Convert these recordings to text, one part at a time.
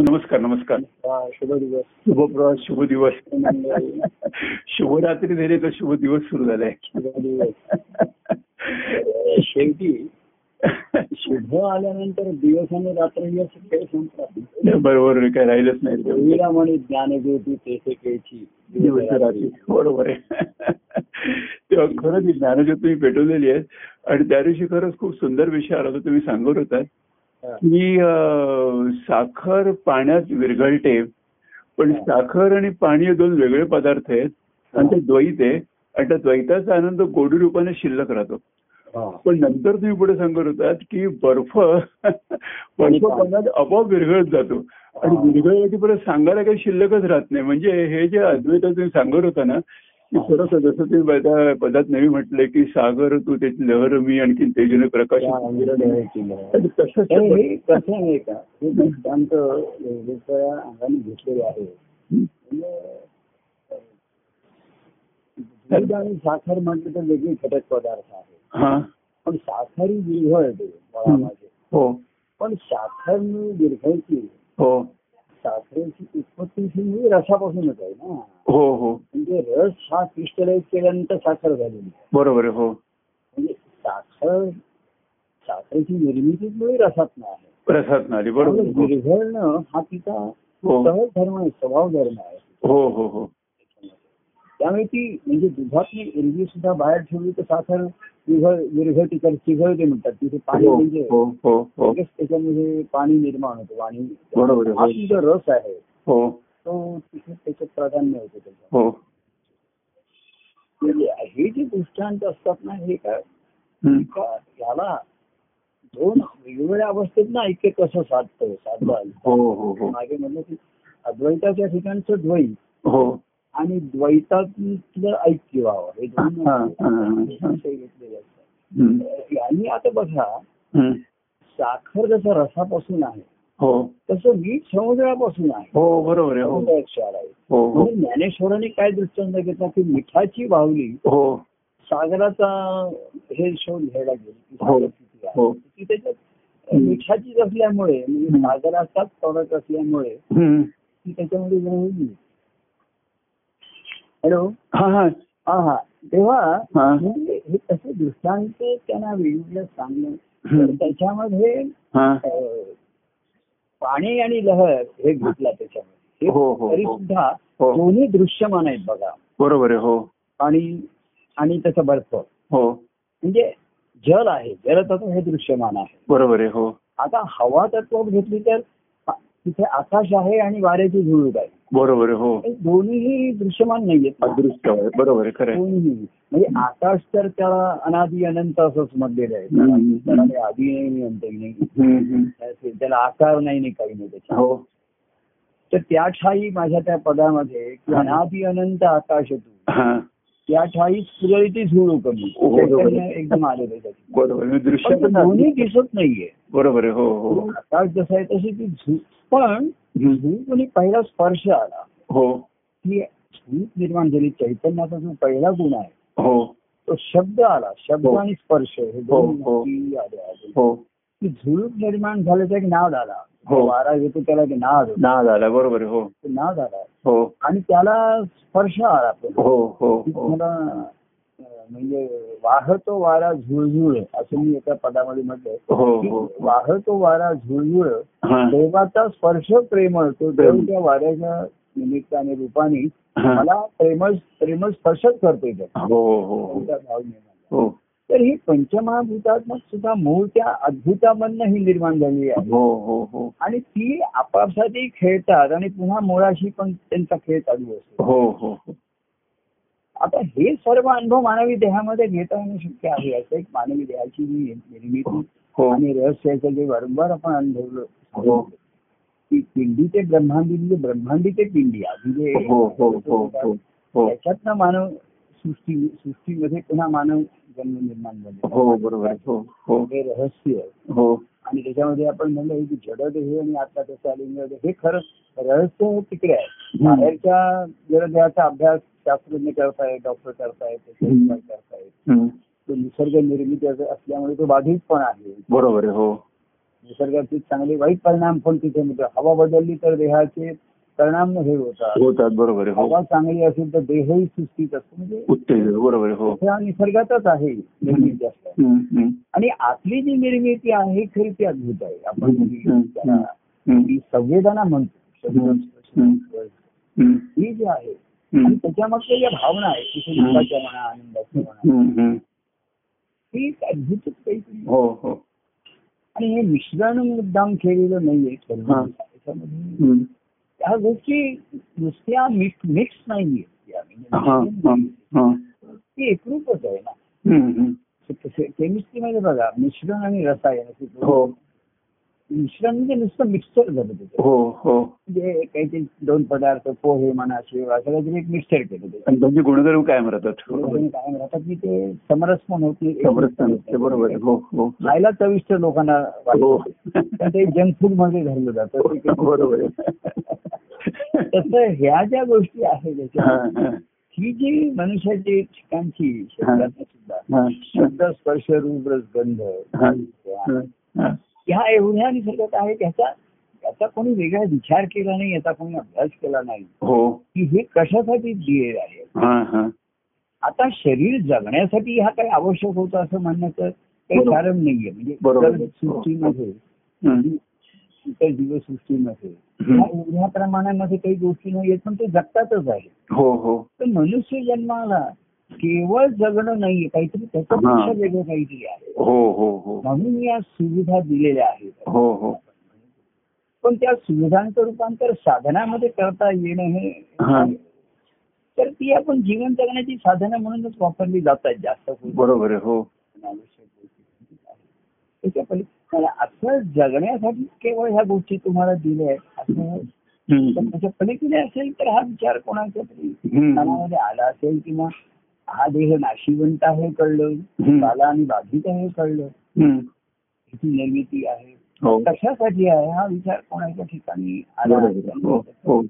नमस्कार नमस्कार. हा, शुभ दिवस. शुभप्रभात शुभ दिवस. शुभरात्री झाली तर शुभ दिवस सुरू झालाय शेवटी शुभ आल्यानंतर दिवस आणि रात्र खेळ संपतात बरोबर काय राहिलंच नाही. देवीला म्हणे ज्ञानज्योती तेथे रात्री बरोबर आहे. तेव्हा खरंच ही ज्ञानज्योत तुम्ही पेटवलेली आहे. आणि त्या दिवशी खरंच खूप सुंदर विषय आला होता तुम्ही सांगत होता हा. की साखर पाण्यात विरघळते पण साखर आणि पाणी हे दोन वेगळे पदार्थ आहेत. आणि ते द्वैत आहे. आणि त्या द्वैताचा आनंद गोडी रूपाने शिल्लक राहतो. पण नंतर तुम्ही पुढे सांगत होतात की बर्फ बर्फ पाण्यात आपोआप विरघळत जातो. आणि विरघळल्याची परत सांगायला काही शिल्लकच राहत नाही. म्हणजे हे जे अद्वैत तुम्ही सांगत होता ना खरंच जसं त्या पदात नेहमी म्हटलंय की सागर तू त्याची लहर मी आणखी तेजने प्रकाश कसं आहे का? हे दृष्टांत अंगाने घेतलेले आहे म्हणजे दूध आणि साखर म्हटलं तर वेगळे घटक पदार्थ आहे हा. पण साखर ही विरघळते फळामध्ये हो. पण साखर मी विरघळती. हो. साखरेची उत्पत्ती ही रसापासूनच आहे ना. हो हो. म्हणजे रस हा क्रिस्टलाइज केल्यानंतर साखर झालेली. बरोबर हो. म्हणजे साखर साखरेची निर्मितीच मुळे रसात आहे. प्रसाद नाली बरोबर त्यामुळे हो. विरघळणं हा तिचा हो. सहज धर्म आहे स्वभाव धर्म आहे. हो हो हो. त्यामुळे ती म्हणजे दुधातली एरवी सुद्धा बाहेर ठेवली तर साखर विरघळ विरघळती तर चिघळते म्हणतात. तिथे पाणी हो म्हणजे हो हो त्याच्यामध्ये पाणी निर्माण होतं आणि. हा जो रस आहे हो. तो तिथे त्याच्यात प्राधान्य होतं त्याच्यात हो. म्हणजे हे जे दृष्टांत असतात ना हे काय? याला दोन वेगवेगळ्या अवस्थेत ना ऐक्य कसं साधतं हो हो हो. मागे म्हणलं की अद्वैताच्या ठिकाणचं द्वैत. आणि द्वैतातलं ऐक्य व्हावं हे दोन. विषय घेतलेले असतात. यांनी आता बघा. साखर जसं रसापासून आहे हो तसं मीठ समुद्रापासून आहे हो बरोबर आहे हो क्षार आहे हो हो म्हणून ज्ञानेश्वरांनी काय दृष्टांत घेतला की मिठाची बाहुली हो सागराचा हे शोध घ्यायला गेली. ती त्याच्यात मिठाचीच असल्यामुळे म्हणजे. सागराचाच प्रॉडक्ट असल्यामुळे. ती त्याच्यामध्ये हॅलो. हा हा. हा हा. तेव्हा हा. म्हणजे हे तसे दृष्टांत त्यांना वेगवेगळं सांगणं. त्याच्यामध्ये हा. पाणी आणि लहर हे घेतला त्याच्यामध्ये. हे हो, हो, तरी. सुद्धा. दोन्ही दृश्यमान आहेत बघा. बरोबर आहे हो. पाणी आणि त्याचा बर्फ. हो. म्हणजे जल आहे. जलतत्व हे दृश्यमान आहे. बरोबर आहे हो. आता हवा तत्व घेतली तर तिथे आकाश आहे आणि वाऱ्याची झुळूक आहे बरोबर आहे हो दोन्हीही दृश्यमान नाहीयेत. ना. अदृश्य बरोबर आहे खरं. दोन्ही म्हणजे आकाश तर त्याला अनादि अनंत असंच म्हटलेलं आहे. त्याला आधी नाही. त्याला आकार नाही नाही काही नाही त्याच्या हो. तर त्या ठाई माझ्या त्या पदामध्ये. अनादि अनंत आकाश तू त्या ठाई स्फुरती झुळू कमी एकदम आलेलं त्याच्यात. बरोबर. दृश्यात दोन्ही दिसत नाहीये. बरोबर आहे हो हो. आकाश जसं आहे तशी ती पण आणि पहिला स्पर्श आला. हो. ती झुळूक निर्माण झाली चैतन्याचा जो पहिला गुण आहे. हो. तो शब्द आला शब्द हो. आणि स्पर्श हे दोन हो, आधी. हो. ती झुळूक निर्माण झाल्याचा एक नाद आला. हो. वारा येतो त्याला एक नाद होतो. ना झाला बरोबर हो. तो नाद आला. हो. आणि त्याला स्पर्श आला. हो हो की अं, म्हणजे वाहतो वारा झुळझुळ असं मी एका पदामध्ये म्हटलंय. हो हो. वाहतो वारा झुळझुळ देवाचा स्पर्श प्रेमळ तो देव प्रेम. त्या वाऱ्याच्या निमित्ताने रूपाने. मला प्रेमळ प्रेमळ स्पर्शच करतोय हो भाव झाला. हो. तर ही पंचमहाभूतात्मक सुद्धा मूळ त्या अद्भुतामधनं ही निर्माण झालेली आहे. हो हो हो. आणि ती आपापसातही खेळतात आणि पुन्हा मुळाशी पण त्यांचा खेळ चालू असतो. हो हो हो. आता हे सर्व अनुभव मानवी देहामध्ये घेता येणं शक्य आहे असं एक मानवी देहाची निर्मिती हो. आणि रहस्याचं जे वारंवार आपण अनुभवलं हो. की पिंडी ते ब्रह्मांडी म्हणजे ब्रह्मांडी ते पिंडी आधी जे हो हो हो हो हो. त्याच्यातनं मानव सृष्टी सृष्टीमध्ये पुन्हा मानव जन्म निर्माण झाले हो बरोबर आहे. हो हो. हे रहस्य हो. आणि त्याच्यामध्ये आपण म्हणलं की जड हे आणि आता त्याचं आलिंग हे खरं रहस्य तिकडे आहे. बाहेरच्या जडदेहाचा अभ्यास शास्त्रज्ञ करतायत डॉक्टर करतायत करतायत. तो निसर्ग निर्मिती असं असल्यामुळे तो बाधित पण आहे. बरोबर आहे हो. निसर्गाचे चांगले वाईट परिणाम पण तिथे मिळतात. हवा बदलली तर देहाचे परिणाम हे होतात. होतात बरोबर आहे हो. हवा चांगली असेल तर देहही सुस्थित असतो. म्हणजे बरोबर आहे हो. निसर्गातच आहे निर्मिती असतात आणि आतली जी निर्मिती आहे खरी ती अद्भुत आहे. आपण संवेदना म्हणतो. ही जी आहे आणि त्याच्यामध्ये ज्या भावना आहेत तिथे. दुःखाच्या म्हणा आनंदाच्या म्हणा. ही एक अद्भुतच काहीतरी हो हो आणि हे मिश्रण मुद्दाम केलेलं नाहीये हा. त्याच्यामध्ये. त्या गोष्टी नुसत्या मिक्स नाहीये म्हणजे हा. ती एकरूपच आहे ना. केमिस्ट्रीमध्ये बघा मिश्रण आणि रसायन मिश्रण म्हणजे नुसतं मिक्सचर झालं त्याचं हो हो. म्हणजे काहीतरी दोन पदार्थ पोहे म्हणा शेव असं काहीतरी एक मिक्सचर केलं ते आणि त्यांचे गुणधर्म कायम राहतात. बरोबर आणि काय म्हणतात की ते समरसपण होती. समरसपण बरोबर आहे. हो हो. खायला चविष्ट लोकांना हो. वाटतं ते जंक फूडमध्ये धरलं जातं. ते काही- बरोबर आहे. तसं ह्या ज्या गोष्टी आहेत हा, त्याच्या हा, ही जी मनुष्याची ठिकाणची शब्दात सुद्धा हा, शब्द स्पर्श रूप रस गंध हा, हा, हा. ह्या एवढ्या निसर्गात आहे त्याचा याचा कोणी वेगळा विचार केला नाही याचा कोणी अभ्यास केला नाही. हो. की हे कशासाठी दिले आहे? आता शरीर जगण्यासाठी हा काही आवश्यक होतं असं म्हणण्याचं काही. कारण नाहीये. म्हणजे सृष्टीमध्ये. इतर जीवसृष्टीमध्ये एवढ्या प्रमाणामध्ये काही गोष्टी नाही पण ते जगतातच आहे हो हो. तर मनुष्य जन्माला केवळ जगणं नाहीये काहीतरी त्याच्यापेक्षा. वेगळं काहीतरी आहे हो हो हो म्हणून या सुविधा दिलेल्या आहेत हो हो पण त्या सुविधांचं रूपांतर साधनामध्ये करता येणं हे तर ती आपण जीवन जगण्याची साधनं म्हणूनच वापरली जातात जास्त. बरोबर हो त्याच्या पलीकडे असं जगण्यासाठी केवळ ह्या गोष्टी तुम्हाला दिल्या आहेत असं हम्म. त्याच्या पलीकडे असेल तर हा विचार कोणाच्या तरी हम्म. मनामध्ये आला असेल किंवा हा देह नाशिवंत आहे कळलं. बाला आणि बाधित आहे कळलं. त्याची निर्मिती आहे. हो. कशासाठी आहे हा विचार कोणाच्या ठिकाणी आला. हो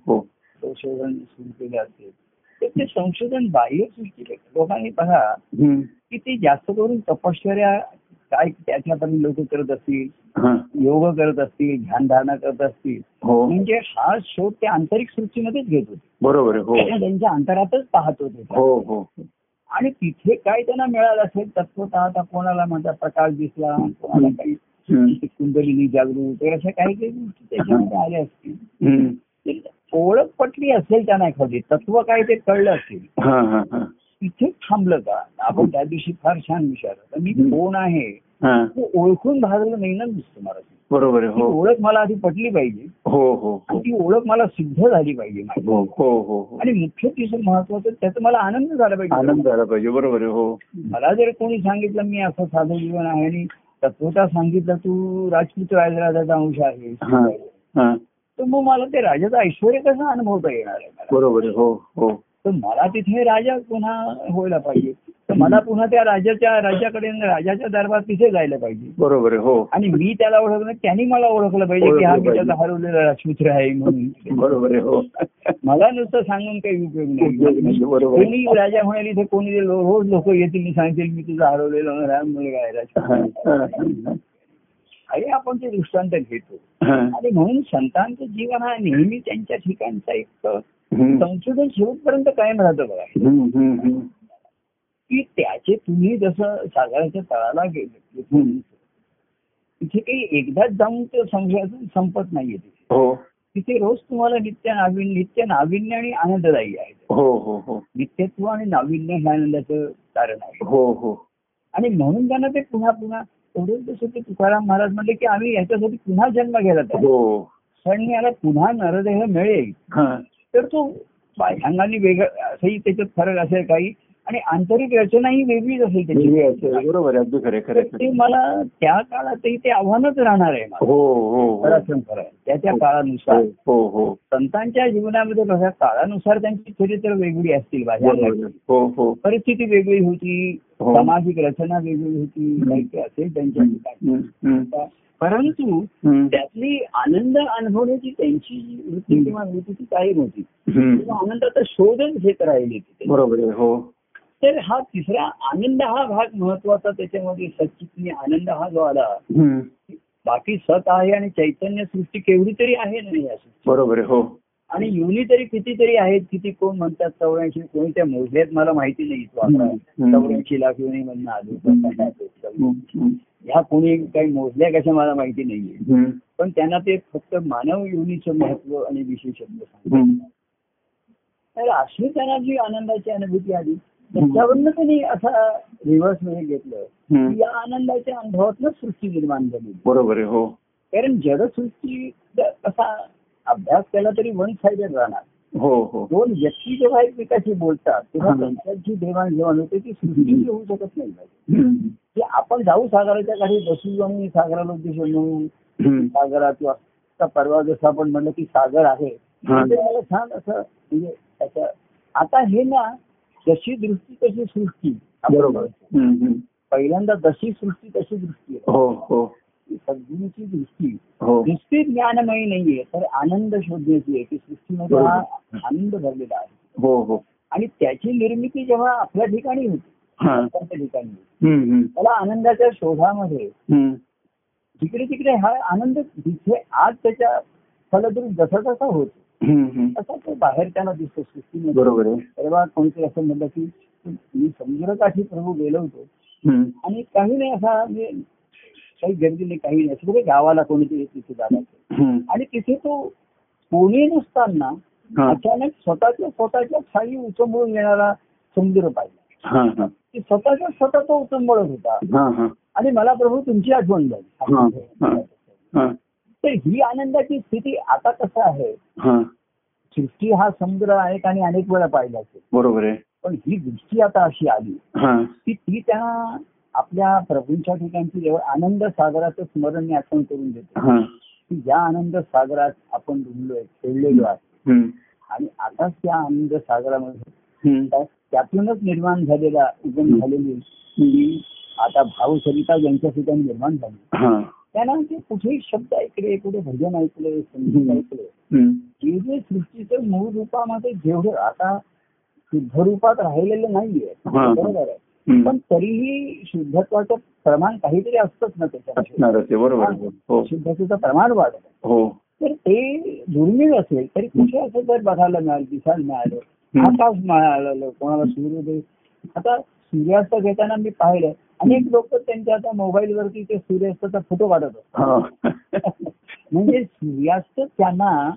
हो संशोधन सुरू केलं असेल तर ते संशोधन बाह्य सृष्टी लोकांनी पहा हम्म. की ते जास्त करून तपश्चर्या काय त्याच्यापर्यंत लोक करत असतील हा. योग करत असतील ध्यानधारणा करत असतील. म्हणजे हा शोध ते आंतरिक सृष्टीमध्येच घेत होते. बरोबर त्यांच्या अंतरातच पाहत होते. हो हो. आणि तिथे काय त्यांना मिळालं असेल तत्वत आता कोणाला माझा प्रकाश दिसला कोणाला काही. कुंडलिनी जागृत अशा काही काही गोष्टी त्याच्यामध्ये आल्या असतील. ओळख पटली असेल त्यांना एखादी तत्व काय ते कळलं असेल. तिथे थांबलं का? आपण त्या दिवशी फार छान विचारलं. मी. कोण आहे? ओळखून भागलं नाही ना दिसतं मला बरोबर आहे हो. ओळख मला आधी पटली पाहिजे. हो हो आणि ती ओळख मला सिद्ध झाली पाहिजे हो हो हो हो. आणि मुख्य तिचं महत्वाचं त्याचा मला आनंद झाला पाहिजे. आनंद झाला पाहिजे बरोबर आहे हो. मला जर कोणी सांगितलं मी असं साधं जीवन आहे आणि तत्वता सांगितलं तू राजपूत राजराजाचा अंश आहे हा हा. तर मग मला ते राजाचं ऐश्वर कसं अनुभवता येणार आहे बरोबर हो हो. तर मला तिथे राजा पुन्हा व्हायला पाहिजे. तर मला पुन्हा त्या राजाच्या राजाकडे राजाच्या दरबार तिथे जायला पाहिजे. बरोबर हो. आणि मी त्याला ओळखलं त्यांनी मला ओळखलं पाहिजे की हा मी त्याचा हरवलेला राजपुत्र आहे म्हणून. बरोबर आहे हो. मला नुसतं सांगून काही उपयोग नाही. कोणी राजा म्हणाल इथे कोणी रोज लोक येतील आणि सांगतील मी तुझा हरवलेला राम मुलगा आहे राजपुत्र हा, हे आपण ते दृष्टांत घेतो. आणि म्हणून संतांचं जीवन हा नेहमी त्यांच्या ठिकाणचा एक. संशोधन शेवटपर्यंत कायम राहतं बघा. की त्याचे तुम्ही जसं सागराच्या तळाला गेले. तिथे काही एकदाच जाऊन ते संशोधन संपत नाहीये तिथे. हो. तिथे रोज तुम्हाला नित्य नाविन्य नित्य नाविन्य आणि आनंददायी आहे. हो हो हो. नित्यत्व आणि नाविन्य हे आनंदाचं कारण आहे. हो हो. आणि म्हणून त्यांना ते पुन्हा पुन्हा एवढंच जसं ते तुकाराम महाराज म्हणले की आम्ही याच्यासाठी पुन्हा जन्म घ्यायला तयार हो. पण याला पुन्हा नरदेह मिळेल. तर तो बाह्यांगाने वेगळं असंही त्याच्यात फरक असेल काही. आणि आंतरिक रचनाही वेगळीच असेल त्याची. बरोबर आहे. अगदी खरे खरे ते मला त्या काळातही ते आव्हानच राहणार आहे हो हो हो. खरं त्या त्या काळानुसार. हो हो. संतांच्या जीवनामध्ये बघा काळानुसार त्यांची चरित्र वेगळी असतील. हो हो. परिस्थिती वेगळी होती. हो. सामाजिक रचना वेगळी होती. काही काही असेल त्यांच्या परंतु त्यातली आनंद अनुभवण्याची त्यांची वृत्ती किंवा वृत्ती ती कायम होती आनंदाचा शोधच घेत राहिले बरोबर हो. तर हा तिसरा आनंद हा भाग महत्त्वाचा त्याच्यामध्ये सच्चितनी आनंद हा जो आला बाकी सत आहे आणि चैतन्य सृष्टी केवढी तरी आहे नाही या. बरोबर हो आणि युनी तरी कितीतरी आहेत किती कोण म्हणतात चौऱ्याऐंशी कोणी त्या मोजल्यात मला माहिती नाही. चौऱ्याऐंशी लाख युनी मधनं आलो ह्या कोणी काही मोजल्या कशा मला माहिती नाहीये पण त्यांना ते फक्त मानव योनीचं महत्त्व आणि विशेष शब्द सांगतात. तर अशी त्यांना जी आनंदाची अनुभूती आली त्याच्यावरनं त्यांनी असा रिव्हर्समध्ये घेतलं. या आनंदाच्या अनुभवातूनच सृष्टी निर्माण झाली. बरोबर आहे हो. कारण जडसृष्टी कसा अभ्यास केला तरी वन साइडेड राहणार. हो हो. दोन व्यक्ती जेव्हा एकमेकाशी बोलतात तेव्हा. त्यांच्यात जी देवाणघेवाण होते ती सृष्टी होऊ शकत नाही. की आपण जाऊ सागराच्या काठी बसू आणि सागराला उद्देश म्हणून. सागरात किंवा आता परवा जसं आपण म्हणलं की सागर आहे. मला छान असं म्हणजे त्याच्या आता हे ना जशी दृष्टी तशी सृष्टी. बरोबर. पहिल्यांदा जशी सृष्टी तशी दृष्टी आहे. हो हो. सद्गुरूची दृष्टी. हो. नुसती ज्ञानमयी नाहीये तर आनंद शोधण्याची आहे. की सृष्टीमध्ये हा आनंद भरलेला आहे. हो हो. आणि त्याची निर्मिती जेव्हा आपल्या ठिकाणी होती हा. त्या ठिकाणी त्याला आनंदाच्या शोधामध्ये. जिकडे तिकडे हा आनंद जिथे आज त्याच्या फलद्रूप जसा तसा होतो तसा तो बाहेर त्याला दिसतो सृष्टीमध्ये. बरोबर तेव्हा कोणीतरी असं म्हणलं की मी समुद्रकाठी प्रभू गेलो होतो. आणि काही नाही असा म्हणजे काही गर्दी नाही काही नाही. असं कुठे गावाला कोणीतरी तिथे हम्म. आणि तिथे तो कोणी नसताना अचानक स्वतःच्या स्वतःच्या खाली उचंबळून येणारा समुद्र पाहिला. की स्वतःच्या स्वतः तो उचंबळत होता. आणि मला प्रभू तुमची आठवण. झाली हा. तर ही आनंदाची स्थिती आता कसं आहे? हा. सृष्टी हा समुद्र आहे आणि अनेक वेळा पाहिला असेल. बरोबर आहे. पण ही दृष्टी आता अशी आली. हा. की ती त्यांना आपल्या प्रभूंच्या ठिकाणची जेव्हा आनंद सागराचं स्मरण मी आठवण करून देतो. हा. की ज्या आनंद सागरात आपण डुबलोय खेळलेलो आहे. आणि आताच त्या आनंद सागरामध्ये त्या- त्यातूनच निर्माण झालेला उगम झालेली आता भावसरिता ज्यांच्या ठिकाणी निर्माण झाली. त्यांना ते कुठेही शब्द ऐकले कुठे भजन ऐकले संगीत. ऐकले जे जे सृष्टीचं मूळ रूपामध्ये जेवढं आता शुद्ध रूपात राहिलेलं नाहीये हा. बरोबर आहे. पण तरीही शुद्धत्वाचं प्रमाण काहीतरी असतंच ना त्याच्यामध्ये बरोबर. हो शुद्धतेचं प्रमाण वाढत हो तर ते दुर्मिळ असेल तरी कुठे असं जर बघायला मिळालं दिसायला मिळालं. आकाश मिळालं कोणाला सूर्योदय आता सूर्यास्त घेताना मी पाहिलं अनेक लोक त्यांच्या आता मोबाईल वरती ते सूर्यास्ताचा फोटो काढत असतात. हा. म्हणजे सूर्यास्त त्यांना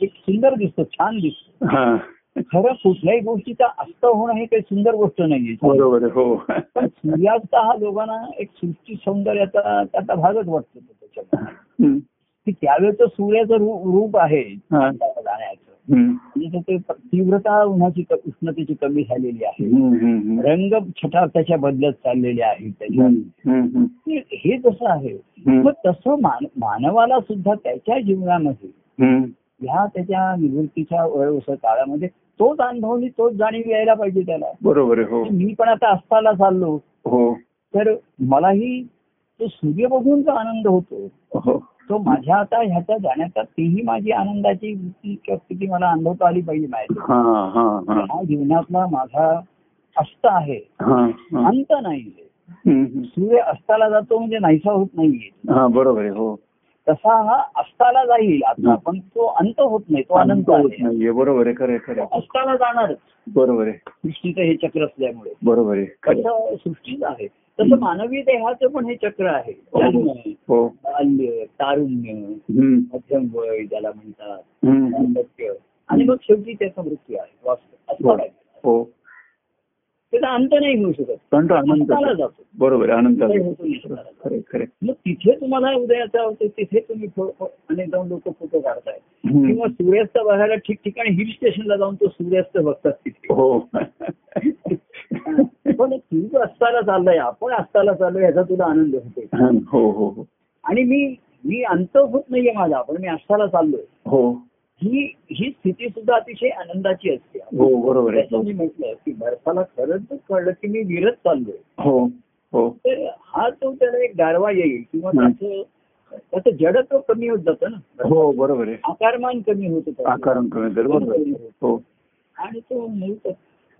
एक सुंदर दिसतो छान दिसतो. हा. खरं कुठल्याही गोष्टीचा अस्त होणं हे काही सुंदर गोष्ट नाहीये. बरोबर हो. पण सूर्यास्त हा लोकांना एक सृष्टी सौंदर्याचा त्याचा भागच वाटतो त्याच्यामध्ये. की त्यावेळेचं सूर्याचं रूप आहे. म्हणजे ते तीव्रता उन्हाची उष्णतेची कमी झालेली आहे. रंग छटा त्याच्या बदलत चाललेले आहेत त्याच्या हे जसं आहे. मग तसं मान मानवाला सुद्धा त्याच्या जीवनामध्ये. ह्या त्याच्या निवृत्तीच्या काळामध्ये तोच अनुभव तोच जाणीव यायला पाहिजे त्याला. बरोबर आहे हो. मी पण आता अस्ताला चाललो. हो. तर मलाही तो सूर्य बघून जो आनंद होतो हो. तो माझ्या आता ह्याच्या जाण्याचा तीही माझी आनंदाची वृत्ती स्थिती मला अनुभवता आली पाहिजे माहिती हा जीवनातला माझा अस्त आहे. अंत हम्म, सूर्य अस्ताला जातो म्हणजे नाहीसा होत नाहीये. हा बरोबर आहे हो. तसा हा अस्ताला जाईल आता हं. पण तो अंत होत नाही तो अनंत होत नाहीये. बरोबर आहे खरं खरं अस्ताला जाणारच. बरोबर आहे. सृष्टीचं हे चक्र असल्यामुळे. बरोबर आहे तसं सृष्टीचं आहे? तसं मानवी देहाचं पण हे चक्र आहे. जन्म, हो. बाल्य तारुण्य मध्यम वय ज्याला म्हणतात आणि मग शेवटी त्याचा मृत्यू आहे. वास्तव असं हो. त्याचा अंत नाही होऊ शकत. पण तो आनंद अंताला जातो. बरोबर खरे मग तिथे तुम्हाला उदयाचा होतो तिथे तुम्ही अनेक जाऊन लोक फोटो काढताय. किंवा सूर्यास्त बघायला ठिकठिकाणी हिल स्टेशनला जाऊन तो सूर्यास्त बघतात तिथे. हो. पण तू अस्ताला चाललाय आपण अस्ताला चाललोय याचा तुला आनंद होतो हो हो हो. आणि मी मी अंत होत नाहीये माझा पण मी अस्ताला चाललोय. हो. ही ही स्थिती सुद्धा अतिशय आनंदाची असते. हो बरोबर मी म्हटलं की बर्फाला खरंच कळलं की मी विरत चाललोय. हो हो. तर हा तो त्याला एक गारवा येईल किंवा. त्याचं त्याचं जडत्व कमी होत जातं ना. हो बरोबर आहे. आकारमान कमी होत आकारण कमी बरोबर. हो. आणि तो मूळ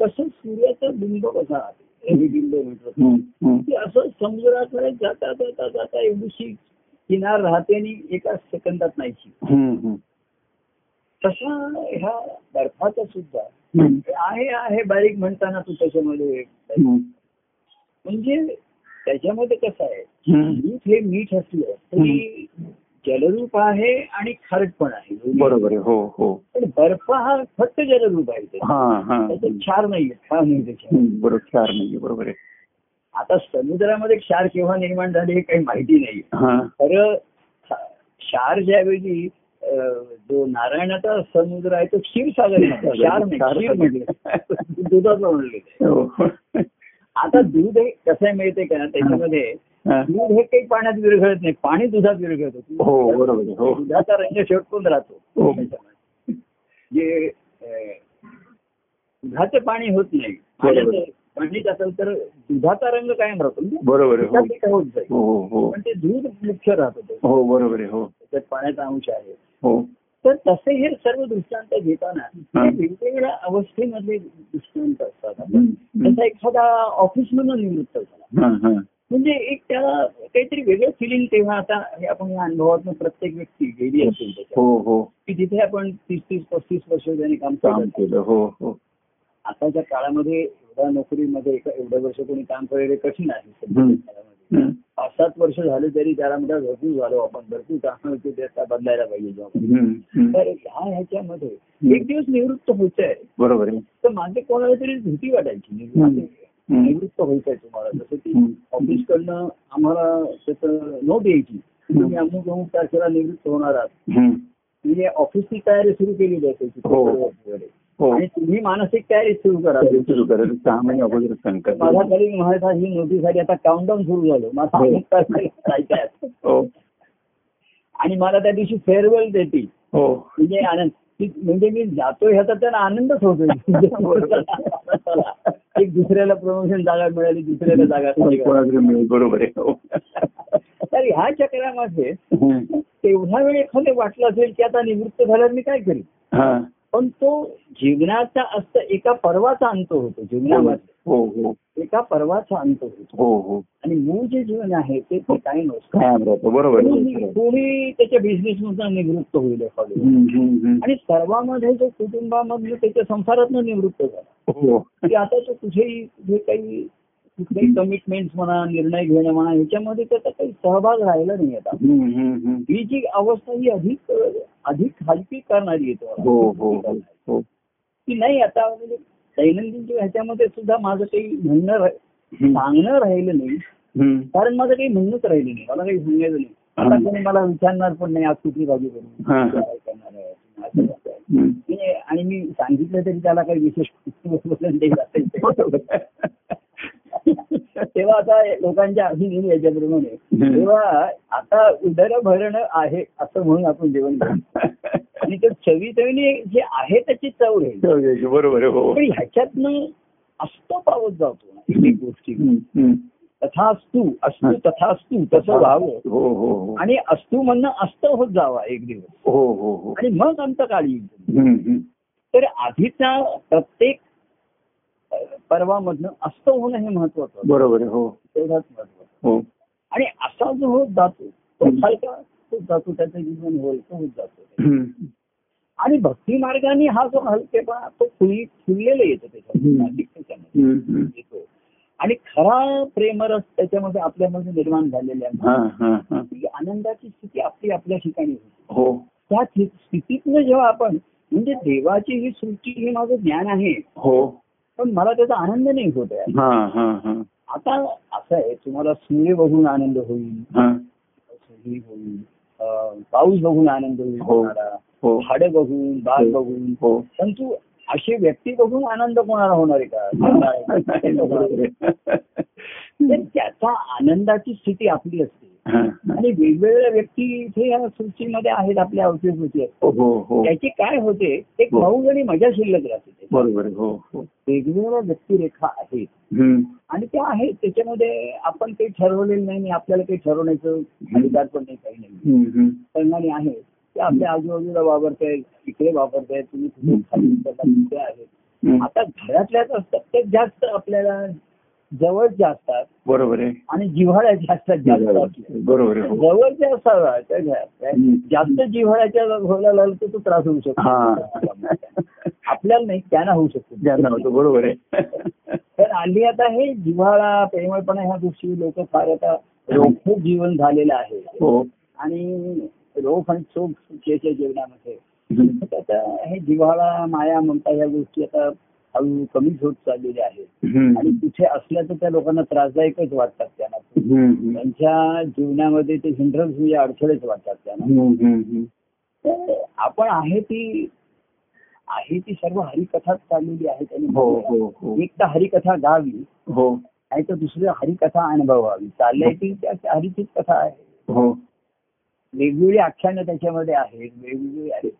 तसं सूर्याचं बिंब कसा बिंब म्हटलं असं समुद्राकडे जाता जाता जाता एवढीशी किनार राहते आणि एका सेकंदात हम्म. तसा ह्या बर्फाचा सुद्धा. आहे आहे बारीक म्हणताना तू त्याच्यामध्ये. म्हणजे त्याच्यामध्ये कसं आहे. मीठ हे मीठ असलं तरी जलरूप आहे आणि खारट पण आहे. बरोबर आहे हो हो. पण बर्फ हा फक्त जलरूप आहे त्याच्यात. क्षार नाही क्षार नाही बरोबर क्षार नाही बरोबर आहे. आता समुद्रामध्ये क्षार केव्हा निर्माण झाले हे काही माहिती नाही हा. खरं क्षार ज्यावेळी जो नारायणाचा समुद्र आहे तो क्षीरसागर म्हटलं दुधाचं म्हणले हो. आता दूध हे कसं मिळते का? त्याच्यामध्ये हा. दूध हे काही पाण्यात विरघळत नाही. पाणी दुधात विरघळतं. हो बरोबर आहे. हो. दुधाचा रंग शेवटून राहतो. हो. जे दुधाचं पाणी होत नाही. पाणीच असेल तर दुधाचा रंग कायम राहतो बरोबर हो. हो हो पण ते दूध मुख्य राहतं. हो बरोबर आहे हो. त्याच्यात पाण्याचा अंश आहे. हो. तर तसे हे सर्व दृष्टांत घेताना वेगवेगळ्या अवस्थेमधले दृष्टांत असतात. जसा एखादा ऑफिसमधून निवृत्त झाला. म्हणजे एक त्याला काहीतरी वेगळं फिलिंग तेव्हा आता हे आपण या अनुभवातून प्रत्येक व्यक्ती गेली असेल हो हो. की तिथे आपण तीस तीस पस्तीस वर्ष त्यांनी काम केलं. केलं हो हो. आताच्या काळामध्ये एवढ्या नोकरीमध्ये एका एवढ्या वर्ष कोणी काम करायला कठीण आहे. पाच सात वर्ष झाले तरी त्याला म्हणतात भरपूर झालो आपण. भरपूर काम होते ते आता बदलायला पाहिजे जॉब. तर ह्या ह्याच्यामध्ये एक दिवस निवृत्त होत आहे बरोबर आहे. तर माझे कोणाला तरी भीती वाटायची. निवृत्त-. निवृत्त व्हायचंय तुम्हाला. जसं की हम्म. ऑफिसकडनं आम्हाला त्याचं नोट यायची तुम्ही अमुक अमुक तारखेला निवृत्त होणार आहात. म्हणजे ऑफिसची तयारी सुरू केलेली असायची. हो. आणि तुम्ही मानसिक तयारी सुरू करा. तरी सुरू करायचं सहा महिने अगोदर माझा कलिंग माझा ही नोटीस आली आता काउंटडाऊन सुरू झालं. माझा हो. हो. आणि मला त्या दिवशी फेअरवेल देतील हो. म्हणजे आनंद. म्हणजे मी जातोय ह्याचा त्यांना आनंदच होतोय. एक दुसऱ्याला प्रमोशन जागा मिळाली दुसऱ्याला जागा बरोबर आहे. हो. तर ह्या चक्रामध्ये. तेवढा वेळ एखादे वाटलं असेल की आता निवृत्त झाल्यावर मी काय करीन? हा. पण तो जीवनाचा असत एका पर्वाचा अंत होतो जीवनामध्ये हो हो एका पर्वाचा अंत होतो. हो हो. आणि मूळ जे जीवन आहे ते काही नसतं. बरोबर कोणी त्याच्या बिझनेस मधून निवृत्त होईल. आणि सर्वांमध्ये जो कुटुंबामधलं त्याच्या संसारातनं निवृत्त झाला. हो. की आता तो कुठेही जे काही कुठलेही कमिटमेंट म्हणा निर्णय घेणं म्हणा ह्याच्यामध्ये त्याचा काही सहभाग राहिला नाही आता. ही जी अवस्था ही अधिक अधिक हलकी करणारी येतो हो हो हो की नाही आता म्हणजे दैनंदिन ह्याच्यामध्ये सुद्धा माझं काही म्हणणं सांगणं राहिलं नाही. कारण माझं काही म्हणणंच राहिलं नाही. मला काही सांगायचं नाही. आता कोणी मला विचारणार पण नाही आज कुठली भाजी करू. काय करणार आहे? असं कसं आहे. हम्म. म्हणजे आणि मी सांगितलं तरी त्याला काही विशेष तेव्हा आता लोकांच्या आधी नेहमी याच्याप्रमाणे. तेव्हा आता उदर भरणं आहे असं म्हणून आपण जेवण करतो. आणि ते चवी चवीने जे आहे त्याची चव आहे. बरोबर हो. पण ह्याच्यातनं असतो पावत जातो एक गोष्टी. तथा असतू असतू तथा असतू तसं व्हावं. हो हो आणि असतू म्हणणं असत होत जावा एक दिवस. हो हो हो. आणि मग अंतकाळी. तर आधीचा प्रत्येक पर्वामधनं असत होणं हे महत्वाचं बरोबर हो. तेवढाच महत्वाचं हो. आणि असा जो होत जातो तो हलका होत जातो त्याचं जीवन होईल तो होत जातो. आणि भक्ती मार्गाने हा जो हलकेपणा तो फुली फुललेला येतो त्याच्यामध्ये. येतो. आणि खरा प्रेमरस त्याच्यामध्ये आपल्यामध्ये निर्माण झालेला आहे. हा ती आनंदाची स्थिती आपली आपल्या ठिकाणी होती. हो. त्या स्थि- स्थितीतनं जेव्हा आपण म्हणजे देवाची ही सृष्टी हे माझं ज्ञान आहे. हो. पण मला त्याचा आनंद नाही होत आहे. हा हा हा. आता असं आहे तुम्हाला सूर्य बघून आनंद होईल. होईल. पाऊस बघून आनंद होईल हो. हो. झाडं बघून बाग हो. बघून. हो. परंतु अशी व्यक्ती बघून आनंद कोणाला होणार आहे का. तर त्याचा आनंदाची स्थिती आपली असते. आणि वेगवेगळ्या व्यक्ती इथे या सृष्टीमध्ये आहेत आपल्या अवतीभोवती. हो हो हो त्याची काय होते एक हो. भाऊ आणि मजा शिल्लक राहते. बरोबर वेगवेगळ्या व्यक्तिरेखा आहेत. आणि त्या आहेत त्याच्यामध्ये आपण काही ठरवलेलं नाही आणि आपल्याला काही ठरवण्याचं अधिकार पण नाही काही नाही. परिणामी आहे ते आपल्या आजूबाजूला वापरतायत इकडे वापरतायत तुम्ही खाली आहेत. आता घरातल्याच असतात ते जास्त आपल्याला जवळच्या असतात बरोबर आहे. आणि जिव्हाळ्याच्या असतात जास्त. बरोबर आहे. जवळच्या हम्म. जास्त जिव्हाळ्याच्या व्हायला लागलं तर तो त्रास होऊ हा. शकतो आपल्याला नाही त्यांना होऊ शकतो. ज्ञान होतं बरोबर आहे. तर आली आता हे जिव्हाळा प्रेमळपणा ह्या गोष्टी लोक फार आता रोखोक जीवन झालेलं आहे. हो. आणि रोख आणि चोख सुखेच्या जीवनामध्ये. आता हे जिव्हाळा माया ममता ह्या गोष्टी आता हळू कमीच होत चाललेल्या आहेत. आणि तिथे असल्या तर त्या लोकांना त्रासदायकच वाटतात त्यांना. त्यांच्या जीवनामध्ये ते हिंड्रन्स म्हणजे अडथळेच वाटतात त्यांना. आपण आहे ती आहे ती सर्व हरिकथाच चाललेली आहे त्यांनी हो. हो हो. एक तर हरिकथा गावी हो. आणि तर दुसरी हरिकथा अनुभवावी. चाललंय ती त्या हरीचीच कथा आहे. हो. वेगवेगळी आख्यानं त्याच्यामध्ये आहेत वेगवेगळी आहेत.